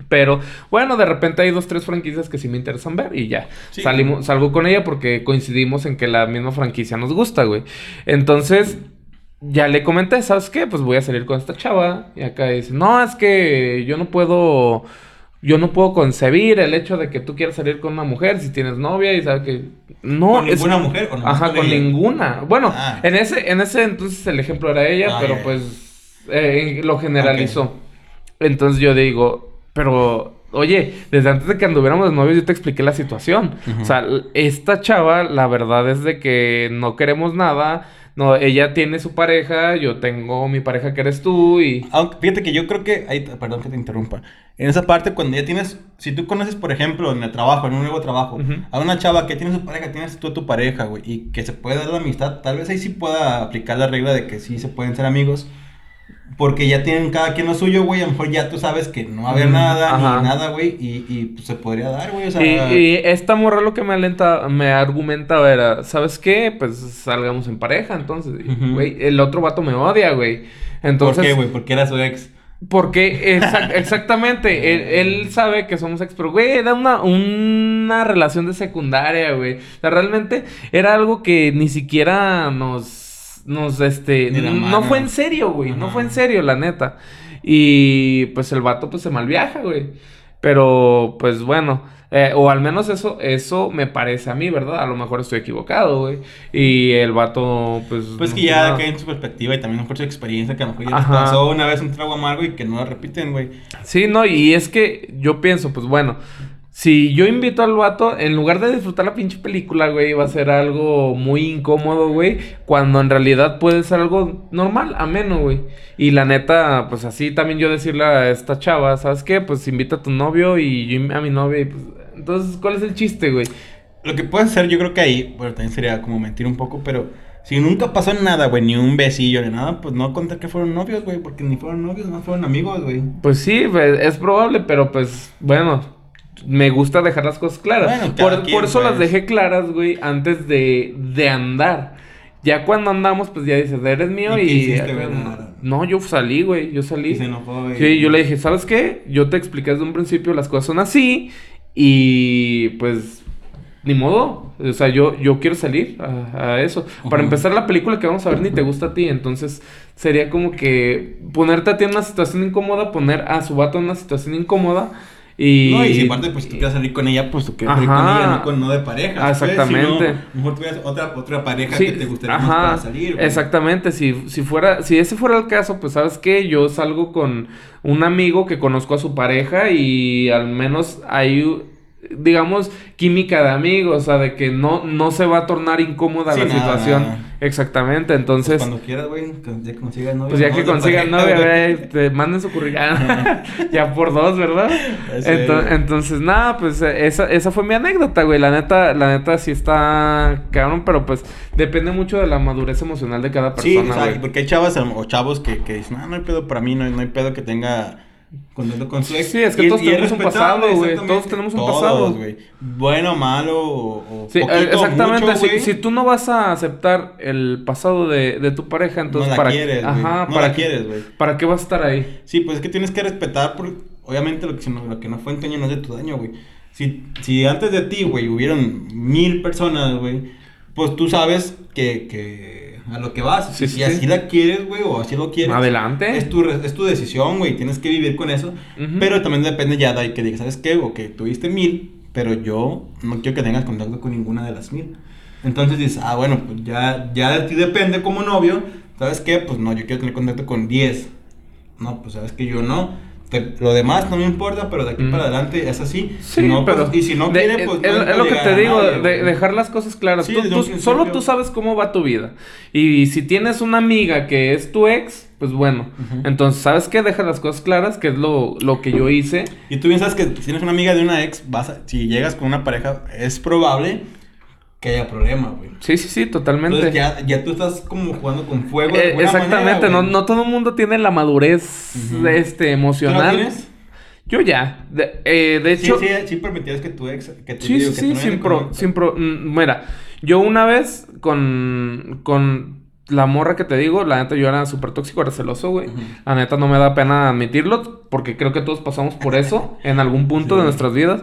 Pero bueno, de repente hay dos, tres franquicias que sí me interesan ver y ya. Sí. Salimos, salgo con ella porque coincidimos en que la misma franquicia nos gusta, güey. Entonces, ya le comenté, ¿sabes qué? Pues voy a salir con esta chava. Y acá dice, no, es que yo no puedo. Yo no puedo concebir el hecho de que tú quieras salir con una mujer si tienes novia y sabes que. No, ¿Con es- ninguna mujer o nomás Ajá, con con ella? ninguna. Bueno, Ah. en ese, en ese entonces el ejemplo era ella, Ah, pero pues eh, lo generalizó. Entonces yo digo, pero, oye, desde antes de que anduviéramos novios yo te expliqué la situación. O sea, esta chava, la verdad es de que no queremos nada. No, ella tiene su pareja, yo tengo mi pareja que eres tú y... Aunque, fíjate que yo creo que, ay, perdón que te interrumpa, en esa parte cuando ya tienes, si tú conoces, por ejemplo, en el trabajo, en un nuevo trabajo, a una chava que tiene su pareja, tienes tú a tu pareja, güey, y que se puede dar la amistad, tal vez ahí sí pueda aplicar la regla de que sí se pueden ser amigos, porque ya tienen cada quien lo suyo, güey, a lo mejor ya tú sabes que no va a haber Mm, nada, ajá. ni nada, güey, y, y pues, se podría dar, güey, o sea... Y, y esta morra lo que me alenta, me argumentaba era, ¿sabes qué? Pues salgamos en pareja, entonces, güey, el otro vato me odia, güey. ¿Por Entonces, qué, güey? Porque era su ex. Porque exac- exactamente, él, él sabe que somos ex, pero güey, era una, una relación de secundaria, güey. O sea, realmente era algo que ni siquiera nos, nos, este, no fue en serio, güey, no fue en serio, la neta. Y pues el vato pues se malviaja, güey. Pero pues bueno, eh, o al menos eso, eso me parece a mí, ¿verdad? A lo mejor estoy equivocado, güey. Y el vato pues... Pues que ya nada. cae en su perspectiva y también mejor su experiencia, que a lo mejor ya les pasó una vez un trago amargo y que no lo repiten, güey. Sí, no, y es que yo pienso, pues bueno, si yo invito al vato, en lugar de disfrutar la pinche película, güey, va a ser algo muy incómodo, güey, cuando en realidad puede ser algo normal, ameno, güey. Y la neta, pues así también yo decirle a esta chava, ¿sabes qué? Pues invita a tu novio y yo a mi novia y pues Entonces, ¿cuál es el chiste, güey? Lo que puedes hacer, yo creo que ahí, bueno, también sería como mentir un poco, pero si nunca pasó nada, güey, ni un besillo ni nada, pues no contar que fueron novios, güey, porque ni fueron novios, no fueron amigos, güey. Pues sí, pues, es probable, pero pues, bueno, me gusta dejar las cosas claras. Bueno, por, quien, por eso las pues. dejé claras, güey, antes de, de andar. Ya cuando andamos, pues ya dices, eres mío ¿Y hiciste, no, yo salí, güey, yo salí. Y se enojó, güey. Sí, yo le dije, ¿sabes qué? Yo te expliqué desde un principio, las cosas son así y pues ni modo. O sea, yo, yo quiero salir a, a eso. Para empezar, la película que vamos a ver ni te gusta a ti. Entonces, sería como que ponerte a ti en una situación incómoda, poner a su vato en una situación incómoda. Y... No, y si aparte, pues, tú quieres salir con ella, pues, tú quieres salir con ella, no, con, no de pareja. ¿sabes? exactamente. Si no, mejor tuvieras otra, otra pareja Sí, que te gustaría más para salir. Exactamente, si, si fuera, si ese fuera el caso, pues sabes que yo salgo con un amigo que conozco a su pareja y al menos hay, digamos, química de amigos, o sea, de que no, no se va a tornar incómoda Sí, la nada, situación. nada. Entonces, Pues entonces, cuando quieras, güey, ya consigas novia. pues ya que consigan novia, güey. te manden su currículum. ya por dos, ¿verdad? Ya sé, Ento- güey. entonces, nada, pues eh, esa, esa fue mi anécdota, güey. La neta, la neta sí está cabrón, pero pues depende mucho de la madurez emocional de cada Sí, persona, o sea, güey. porque hay chavas o chavos que, que dicen, no, no hay pedo para mí, no, no hay pedo que tenga contacto con su ex. Sí, es que Y- todos y tenemos un pasado, güey, todos tenemos un Todos, pasado. güey. Bueno, malo o, o Sí, poquito, eh, exactamente. mucho, si, si tú no vas a aceptar el pasado de, de tu pareja, entonces no la para quieres, güey. Ajá, no para la qué- quieres, güey. ¿Para qué vas a estar ahí? Sí, pues es que tienes que respetar, por, obviamente lo que, no, lo que no fue en tu daño no es de tu daño, güey. Si, si antes de ti, güey, hubieron mil personas, güey, pues tú sabes que, que a lo que vas. Sí, si sí, así sí. la quieres, güey, o así lo quieres. Adelante. Es tu, es tu decisión, güey, tienes que vivir con eso. Ujú. Pero también depende ya de ahí que digas, ¿sabes qué? O que tuviste mil, pero yo no quiero que tengas contacto con ninguna de las mil. Entonces dices, ah, bueno, pues ya, ya de ti depende como novio. ¿Sabes qué? Pues no, yo quiero tener contacto con 10. No, pues sabes que yo no. Te- lo demás no me importa, pero de aquí Mm. para adelante es así. Sí, no, pues, pero y si no de- quiere, pues es, no es lo que te digo, nadie, de, dejar las cosas claras. Sí, Tú- tú- solo tú sabes cómo va tu vida. Y si tienes una amiga que es tu ex, pues bueno. Ujú. Entonces, ¿sabes qué? Deja las cosas claras, que es lo, lo que yo hice. Y tú bien sabes que si tienes una amiga de una ex, vas a- si llegas con una pareja, es probable que haya problema, güey. Sí, sí, sí, totalmente. Entonces ya, ya tú estás como jugando con fuego. Eh, exactamente, manera, no, no todo el mundo tiene la madurez Ujú. este, ¿Tú la emocional. tienes? Yo ya. De, eh, de Sí, hecho, sí, sí permitías que tu ex, que tu Sí, sí, que sí, tu sin pro, sin pro- mm, Mira, yo una vez con, con la morra que te digo, la neta yo era súper tóxico, era celoso, güey. La neta no me da pena admitirlo, porque creo que todos pasamos por eso en algún punto Sí. de nuestras vidas.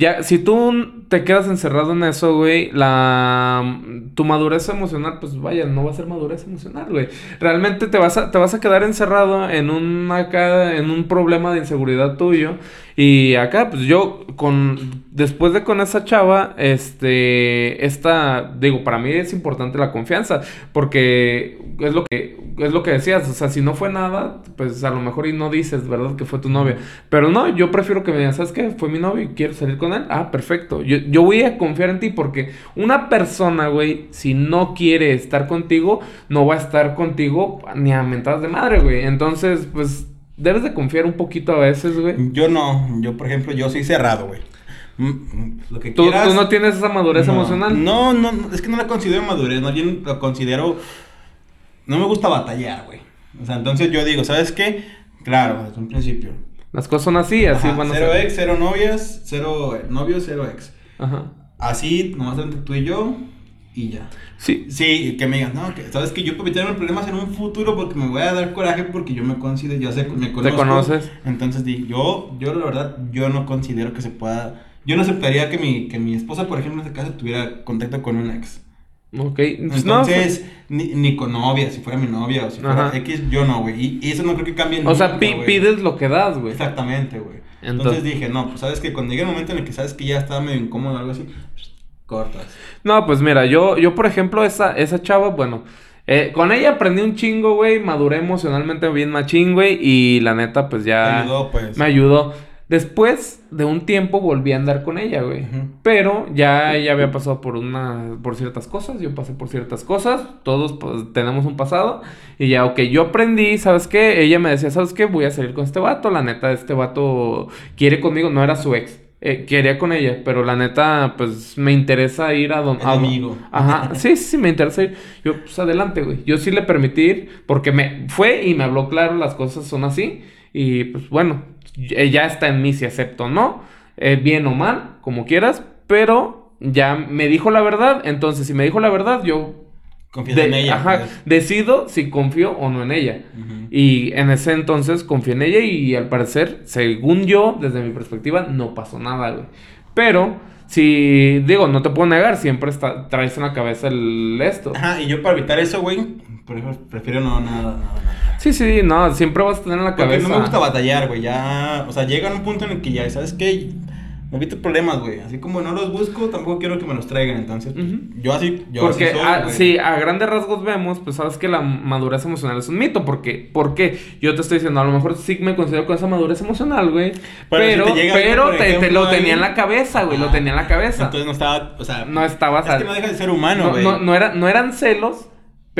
Ya, si tú te quedas encerrado en eso, güey, la tu madurez emocional, pues vaya, no va a ser madurez emocional, güey. Realmente te vas a, te vas a quedar encerrado en un acá, en un problema de inseguridad tuyo. Y acá, pues yo, con, después de con esa chava, este, esta, digo, para mí es importante la confianza, porque es lo que, es lo que decías, o sea, si no fue nada, pues a lo mejor y no dices, ¿verdad? Que fue tu novia. Pero no, yo prefiero que me digan, ¿sabes qué? Fue mi novio y quiero salir con él. Ah, perfecto. Yo, yo voy a confiar en ti porque una persona, güey, si no quiere estar contigo, no va a estar contigo ni a mentadas de madre, güey. Entonces, pues, debes de confiar un poquito a veces, güey. Yo no, yo por ejemplo, yo soy cerrado, güey. Mm, mm, Lo que Tú, quieras. tú no tienes esa madurez No, emocional. No, no, no, es que no la considero madurez, más bien lo considero. No me gusta batallar, güey. O sea, entonces yo digo, ¿sabes qué? Claro, desde un principio. Las cosas son así, así Ajá, van a cero ser. ex, cero novias, cero eh, novios, cero ex. Ajá. Así, nomás entre tú y yo, y ya. Sí. Sí, que me digan, no, que sabes que yo puedo meterme en problemas en un futuro porque me voy a dar coraje porque yo me considero, ya sé, me conozco. conoces. Entonces di, yo, yo la verdad, yo no considero que se pueda, yo no aceptaría que mi, que mi esposa, por ejemplo, en este caso, tuviera contacto con un ex. Ok. Pues no, Entonces, ni, ni con novia, si fuera mi novia o si fuera Ajá. X, yo no, güey. Y, y eso no creo que cambie o sea, pi- pides lo que das, güey. Exactamente, güey. Entonces, Entonces- dije, no, pues sabes que cuando llegue el momento en el que sabes que ya estaba medio incómodo o algo así, pues, cortas. No, pues mira, yo, yo por ejemplo, esa, esa chava, bueno, eh, con ella aprendí un chingo, güey, maduré emocionalmente bien machín, güey, y la neta, pues ya... Te ayudó, pues. Me ayudó. Después de un tiempo volví a andar con ella, güey. Pero ya ella había pasado por una, por ciertas cosas, yo pasé por ciertas cosas, todos pues, tenemos un pasado. Y ya, ok, yo aprendí, ¿sabes qué? Ella me decía, ¿sabes qué? Voy a salir con este vato, la neta, este vato quiere conmigo, no era su ex. Eh, quería con ella, pero la neta, pues me interesa ir a donde. amigo. Ajá, sí, sí, sí, me interesa ir. Yo, pues adelante, güey. Yo sí le permití ir porque me fue y me habló claro, las cosas son así. Y pues bueno, ya está en mí si acepto o no, eh, bien o mal, como quieras, pero ya me dijo la verdad. Entonces, si me dijo la verdad, yo Confías en ella. Ajá, pues. decido si confío o no en ella. Y en ese entonces confié en ella y al parecer, según yo, desde mi perspectiva, no pasó nada, güey. Pero, si, digo, no te puedo negar, siempre está, traes en la cabeza el esto. Ajá, y yo para evitar eso, güey, por prefiero no, nada, nada, nada. Sí, sí, no, siempre vas a tener en la Porque cabeza. no me gusta batallar, güey, ya, o sea, llega un punto en el que ya, ¿sabes qué? Me evito problemas, güey, así como no los busco, tampoco quiero que me los traigan, entonces, pues, yo así, yo porque así soy, a, güey. sí, a grandes rasgos vemos, pues sabes que la madurez emocional es un mito. Porque, ¿Por qué? Yo te estoy diciendo, a lo mejor sí me considero con esa madurez emocional, güey. Pero Pero, si te pero, algo, lo tenía en la cabeza, güey. Lo Ah, tenía en la cabeza. Entonces no estaba, o sea, no estabas es que no deja de ser humano, no, güey. no, no, era, no eran celos,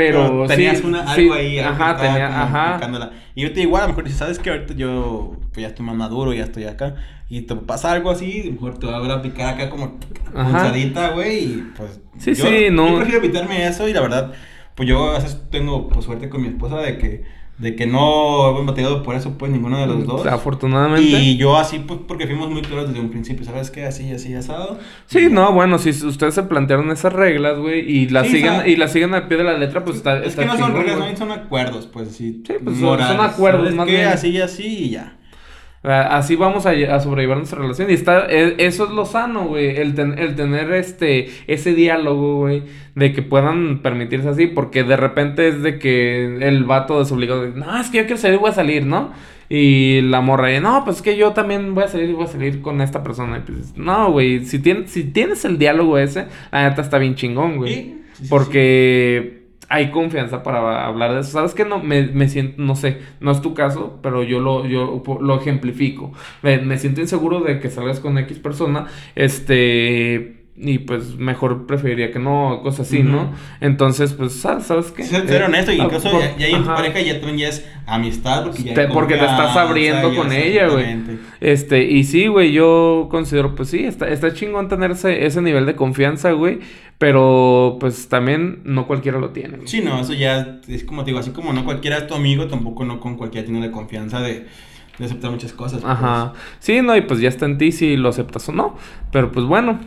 pero, tenías sí, una, sí, algo ahí, algo ajá, tenía, ajá. picándola. Y yo te igual, a lo mejor dices, ¿sabes qué? Ahorita yo pues, ya estoy más maduro, ya estoy acá. Y te pasa algo así, a lo mejor te va a picar acá como punzadita, güey. Y pues. Sí, yo, sí, no. Yo prefiero evitarme eso y la verdad, pues yo a veces tengo pues, suerte con mi esposa de que, de que no hemos batallado por eso, pues ninguno de los dos. Afortunadamente. Y yo así, pues porque fuimos muy claros desde un principio, ¿sabes qué? Así, así, asado. Sí, no, bueno, si ustedes se plantearon esas reglas, güey, y las Sí, siguen, y las siguen al pie de la letra, pues está, Es está que no son reglas, no son acuerdos, pues sí. Sí, pues, son- son acuerdos, ¿sabes más qué? bien. Así así y ya. Ah, Así vamos a, a sobrellevar nuestra relación. Y está, e- eso es lo sano, güey. El, ten- el tener este, ese diálogo, güey. De que puedan permitirse así. Porque de repente es de que el vato desobligado. de, No, es que yo quiero salir, voy a salir, ¿no? Y la morra, y, no, pues es que yo también voy a salir y voy a salir con esta persona. Y pues, no, güey. Si, tienes si tienes el diálogo ese, la neta está bien chingón, güey. Porque hay confianza para hablar de eso. ¿Sabes qué? No, me, me siento, no sé, no es tu caso, pero yo lo, yo lo ejemplifico. Me, me siento inseguro de que salgas con X persona, este... Y pues mejor preferiría que no, cosas así, ¿no? Entonces, pues, ¿sabes, ¿sabes qué? Ser, ser Eh, honesto, y incluso por- ya, ya ahí en tu pareja ya también ya es amistad, porque ya hay Te- porque te estás abriendo con ella, güey. exactamente. Este, y sí, güey, yo considero, pues sí, está, está chingón tener ese, ese nivel de confianza, güey. Pero, pues también no cualquiera lo tiene. Sí, no, eso ya es como te digo, así como no cualquiera es tu amigo, tampoco no con cualquiera tiene la confianza de, de aceptar muchas cosas. pues. Ajá. Sí, no, y pues ya está en ti si lo aceptas o no. Pero pues bueno.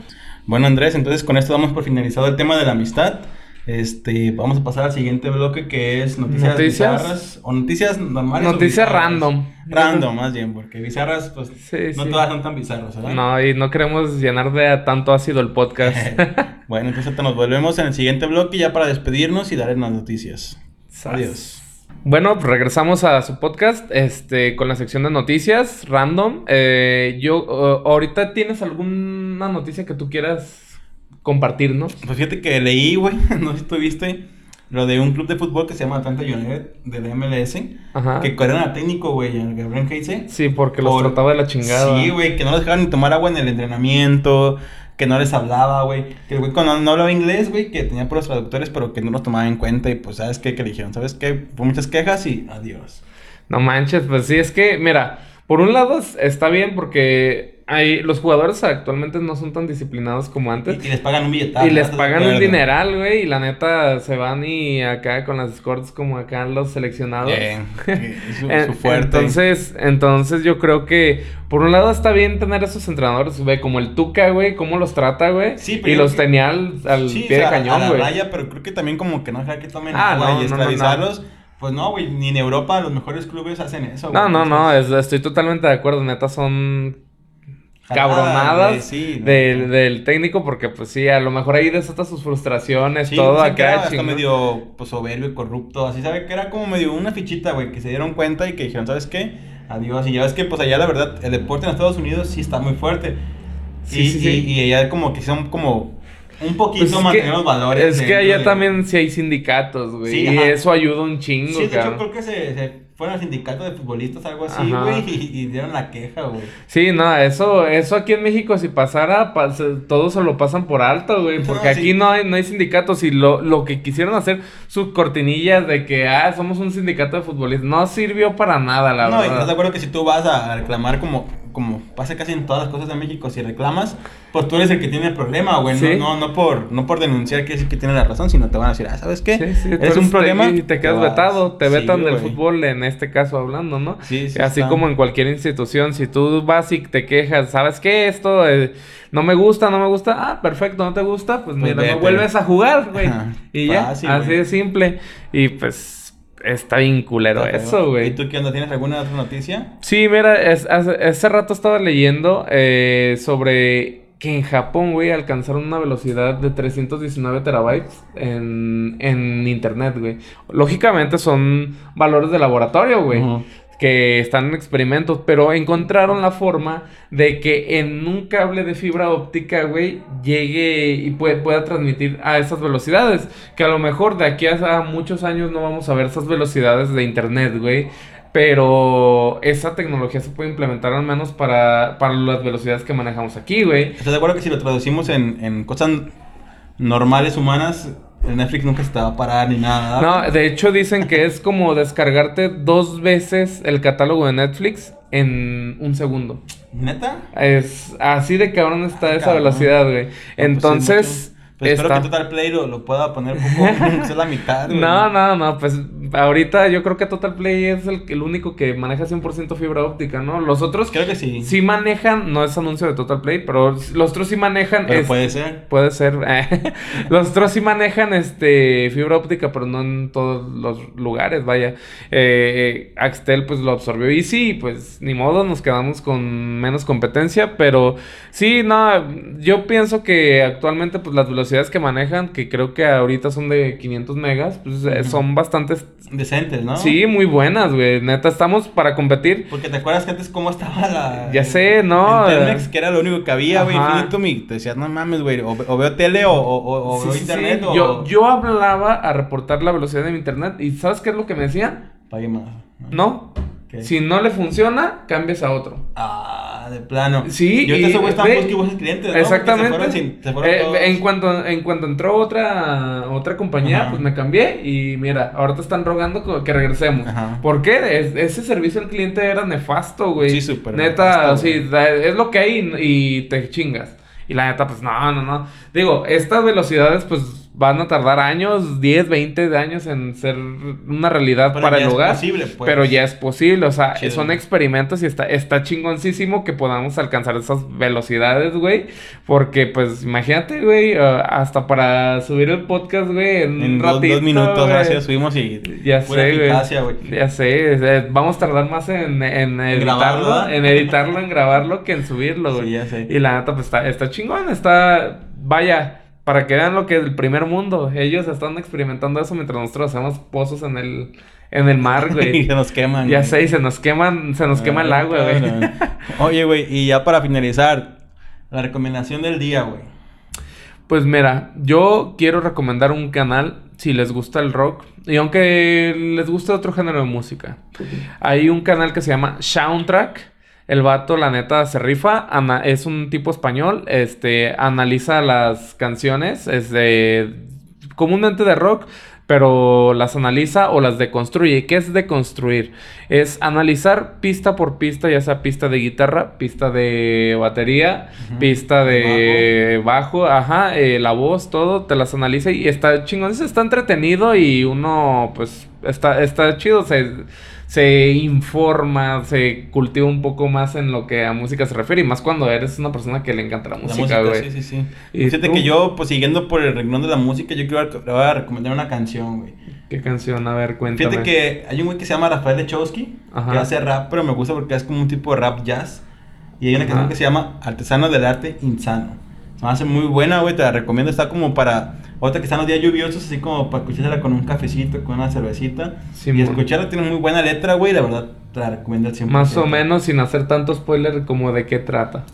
Bueno, Andrés, entonces con esto damos por finalizado el tema de la amistad. Este, vamos a pasar al siguiente bloque que es noticias, Noticias. bizarras o noticias normales. Noticias random. Random, más bien, porque bizarras, pues Sí, no sí. todas son tan bizarras, ¿verdad? No, y no queremos llenar de tanto ácido el podcast. bueno, entonces nos volvemos en el siguiente bloque ya para despedirnos y darles las noticias. Adiós. Bueno, regresamos a su podcast, este, con la sección de noticias, random. Eh, yo, uh, ahorita tienes alguna noticia que tú quieras compartirnos. Pues fíjate que leí, güey, no sé si tú viste, lo de un club de fútbol que se llama Atlanta United de la MLS, Ajá. que corrieron al técnico, güey, al Gabriel Heise. Sí, porque los Por- trataba de la chingada. Sí, güey, que no les dejaban ni tomar agua en el entrenamiento, que no les hablaba, güey. Que el güey cuando no hablaba inglés, güey, que tenía puros traductores, pero que no los tomaba en cuenta. Y pues, ¿sabes qué? Que le dijeron, ¿sabes qué? Fue muchas quejas y adiós. No manches, pues sí, es que, mira, por un lado es- está bien porque hay, los jugadores actualmente no son tan disciplinados como antes. y les pagan un billetazo. Y les ¿estás de pagan un dineral, güey, y la neta se van y acá con las escorts como acá los seleccionados. Bien, su, su fuerte. Entonces, entonces yo creo que por un lado está bien tener esos entrenadores, güey, como el Tuca, güey, cómo los trata, güey. Sí, pero y los creo- tenía al, al Sí, pie o sea, de cañón, güey. raya, pero creo que también como que no dejar que tomen Ah, agua no, y no, no, no. esclavizarlos. Pues no, güey, ni en Europa los mejores clubes hacen eso. No, güey, no, no, es- estoy totalmente de acuerdo, neta, son cabronadas güey, sí, no. del, del técnico porque pues sí, a lo mejor ahí desata sus frustraciones, Sí, todo que era acá, hasta medio pues, soberbio y corrupto, así, ¿sabe? Que era como medio una fichita, güey, que se dieron cuenta y que dijeron, ¿sabes qué? Adiós. Y ya ves que, pues allá la verdad, el deporte en Estados Unidos sí está muy fuerte. Sí, y, sí, y, y allá como que son como un poquito Pues es mantener que- los valores. Es que allá de- también sí hay sindicatos, güey. Sí, y ajá. eso ayuda un chingo, Sí, de hecho creo que se, se fueron al sindicato de futbolistas, algo así, güey, y, y dieron la queja, güey. Sí, no, eso, eso aquí en México si pasara, pa- se- todos se lo pasan por alto, güey, No, porque sí. aquí no hay, no hay sindicatos y lo, lo que quisieron hacer, sus cortinillas de que, ah, somos un sindicato de futbolistas, no sirvió para nada, la no, y estás de verdad. acuerdo que si tú vas a reclamar como como pasa casi en todas las cosas de México, si reclamas, pues tú eres el que tiene el problema, güey. Sí. No, no, no, por, no por denunciar que sí que tiene la razón, sino te van a decir, ah, ¿sabes qué? Sí, sí, es entonces un problema. Y te quedas vas. vetado, te vetan del fútbol en este caso hablando, ¿no? Sí, sí Así está. como en cualquier institución, si tú vas y te quejas, ¿sabes qué? Esto eh, no me gusta, no me gusta. Ah, perfecto, no te gusta, pues, Pues mira, vete. no vuelves a jugar, güey. Ajá, Y ya, fácil, así güey. de simple. Y pues está bien culero Está eso, güey. ¿Y tú qué onda? ¿Tienes alguna otra noticia? Sí, mira, es- hace, hace rato estaba leyendo eh, sobre que en Japón, güey, alcanzaron una velocidad de 319 terabytes en, en internet, güey. Lógicamente son valores de laboratorio, güey. Que están en experimentos, pero encontraron la forma de que en un cable de fibra óptica, güey, llegue y pueda transmitir a esas velocidades. Que a lo mejor de aquí a muchos años no vamos a ver esas velocidades de internet, güey. Pero esa tecnología se puede implementar al menos para, para las velocidades que manejamos aquí, güey. ¿Estás de acuerdo que si lo traducimos en, en cosas normales, humanas, el Netflix nunca se te va a parar ni nada? No, de hecho dicen que es como descargarte dos veces el catálogo de Netflix en un segundo. ¿Neta? Es así de cabrón está esa Cabrón. velocidad, güey. Pues, Entonces. Pues espero que Total Play lo, lo pueda poner poco, aunque sea la mitad, güey. No, no, no, pues ahorita yo creo que Total Play es el, el único que maneja 100% fibra óptica, ¿no? Los otros Creo que sí. sí manejan, no es anuncio de Total Play, pero los otros sí manejan. Pero es- puede ser. Puede ser. los otros sí manejan este fibra óptica, pero no en todos los lugares, vaya. Eh, Axtel pues lo absorbió y sí, pues ni modo, nos quedamos con menos competencia, pero sí, no, yo pienso que actualmente pues las velocidades que manejan, que creo que ahorita son de 500 megas, pues eh, Ujú. son bastantes, Decentes, ¿no? sí, muy buenas, güey. Neta, estamos para competir. Porque te acuerdas que antes cómo estaba la... Ya sé, ¿no? En Telmex, que era lo único que había, güey, Ajá. Infinitum, y te decías, no mames, güey, o, o veo tele o, o, o- Sí, veo sí, sí. internet o... Yo, yo hablaba a reportar la velocidad de mi internet y ¿sabes qué es lo que me decían? Pague más. No. Si no le funciona, cambias a otro. Ah, de plano. Sí, Y ahorita y- esos güeyes busque clientes, ¿no? Exactamente. Se fueron sin... Se fueron Eh, en cuanto en cuanto entró otra otra compañía, pues me cambié y mira, ahorita están rogando que regresemos. Ajá. ¿Por qué? Es- ese servicio al cliente era nefasto, güey. Sí, súper Neta, nefasto, sí, güey. es lo que hay y, y te chingas. Y la neta, pues no, no, no. Digo, estas velocidades, pues van a tardar años, 10, 20 de años en ser una realidad Pero para ya el es hogar. posible, pues. Pero ya es posible, o sea, Chido. son experimentos y está, está chingoncísimo que podamos alcanzar esas velocidades, güey. Porque, pues, imagínate, güey, uh, hasta para subir el podcast, güey, en, En un dos, ratito, dos minutos, güey. gracias, subimos y... Ya sé, güey. Ya sé, eh, vamos a tardar más en, en editarlo, en editarlo, en grabarlo que en subirlo, güey. Sí, ya sé. Y la neta, pues está, está chingón, está, vaya, para que vean lo que es el primer mundo. Ellos están experimentando eso mientras nosotros hacemos pozos en el, en el mar, y güey. se nos queman. ya güey. sé, y se nos queman, se nos quema el Ah, agua, güey. Oye, güey, y ya para finalizar, la recomendación del día, güey. Pues mira, yo quiero recomendar un canal si les gusta el rock y aunque les guste otro género de música. Hay un canal que se llama Soundtrack. El vato, la neta, se rifa. ana- es un tipo español. Este, analiza las canciones. Es de, comúnmente de rock. Pero las analiza o las deconstruye. ¿Qué es deconstruir? Es analizar pista por pista, ya sea pista de guitarra, pista de batería, pista de bajo, ajá, eh, la voz, todo, te las analiza y está chingón, está entretenido y uno, pues, está, está chido, se, se informa, se cultiva un poco más en lo que a música se refiere y más cuando eres una persona que le encanta la música, güey. sí, sí, sí. ¿Y Fíjate tú? que yo, pues siguiendo por el renglón de la música, yo quiero le voy a recomendar una canción, güey. ¿Qué canción? A ver, cuéntame. Fíjate que hay un güey que se llama Rafael Lechowski, Ajá. que hace rap, pero me gusta porque es como un tipo de rap jazz. Y hay una Ajá. canción que se llama Artesano del Arte Insano. Se me hace muy buena, güey, te la recomiendo. Está como para, ahorita que están los días lluviosos, así como para escucharla con un cafecito, con una cervecita. Sí, y escucharla tiene muy buena letra, güey, la verdad te la recomiendo al 100%. Más o menos, sin hacer tanto spoiler, como de qué trata.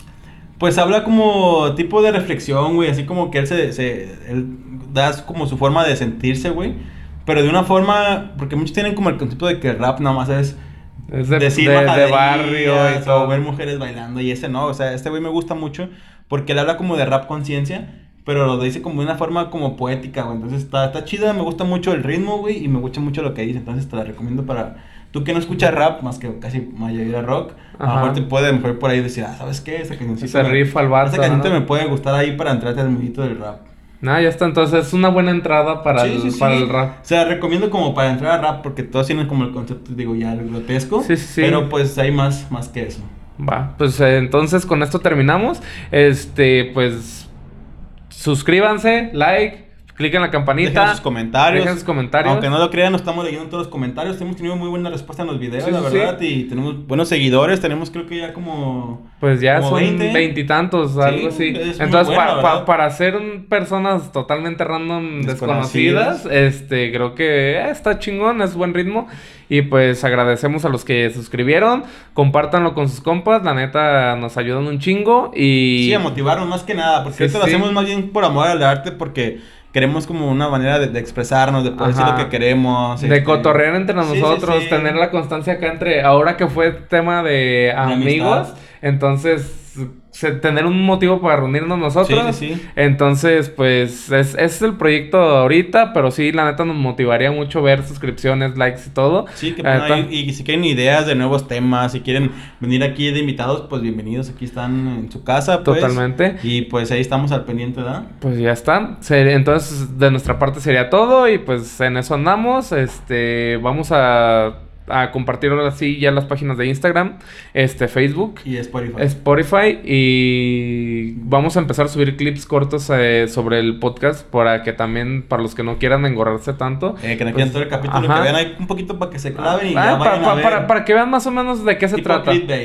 Pues habla como tipo de reflexión, güey, así como que él se, se él da como su forma de sentirse, güey, pero de una forma, porque muchos tienen como el concepto de que el rap nada más es Es de, decir de- de barrio y o todo. ver mujeres bailando y ese no, o sea, este güey me gusta mucho porque él habla como de rap conciencia, pero lo dice como de una forma como poética, güey, entonces está, está chida, me gusta mucho el ritmo, güey, y me gusta mucho lo que dice, entonces te la recomiendo para, tú que no escuchas rap, más que casi mayoría rock, a lo Ajá. mejor te puede mejor por ahí decir, ah, ¿sabes qué? Esa Se me- rifa el vato, Esa cancioncita ¿no? me puede gustar ahí para entrarte al mundito del rap. No, ya está. Entonces es una buena entrada para, Sí, el, sí, sí. para el rap. O sea, recomiendo como para entrar a rap porque todos tienen como el concepto, digo, ya el grotesco. Sí, sí, sí. Pero pues hay más, más que eso. Va, pues eh, entonces con esto terminamos. Este, pues suscríbanse, like, cliquen en la campanita. Dejen sus comentarios. Dejen sus comentarios. Aunque no lo crean, nos estamos leyendo todos los comentarios. Hemos tenido muy buena respuesta en los videos, Sí, la sí, verdad. Y tenemos buenos seguidores. Tenemos creo que ya como... Pues ya Como son 20. veintitantos, algo así. Entonces, pa- pa- verdad. para ser personas totalmente random, Desconocidas. desconocidas, este, creo que eh, está chingón, es buen ritmo. Y pues agradecemos a los que suscribieron. Compártanlo con sus compas, la neta nos ayudan un chingo. Y Sí, a motivarnos más que nada. Porque esto lo hacemos más bien por amor al arte porque queremos como una manera de, de expresarnos, de poder decir lo que queremos. de este, cotorrear entre sí, sí, nosotros, sí. tener la constancia acá entre, ahora que fue tema de amigos, amistad. entonces tener un motivo para reunirnos nosotros. Sí, sí, sí. Entonces, pues es, es el proyecto ahorita, pero sí, la neta nos motivaría mucho ver suscripciones, likes y todo. Sí, que neta, y si quieren ideas de nuevos temas, si quieren venir aquí de invitados, pues bienvenidos, aquí están en su casa, pues. Totalmente. Y pues ahí estamos al pendiente, ¿verdad? Pues ya está. Entonces, de nuestra parte sería todo y pues en eso andamos. Este, vamos a, a compartir ahora sí ya las páginas de Instagram, este, Facebook. Y Spotify. Spotify y vamos a empezar a subir clips cortos eh, sobre el podcast para que también para los que no quieran engorrarse tanto Eh, que no pues, quieran todo el capítulo, ajá. que vean ahí un poquito para que se claven y Ah, ya pa- vayan pa- a ver. para, para que vean más o menos de qué se Tipo trata. clickbait.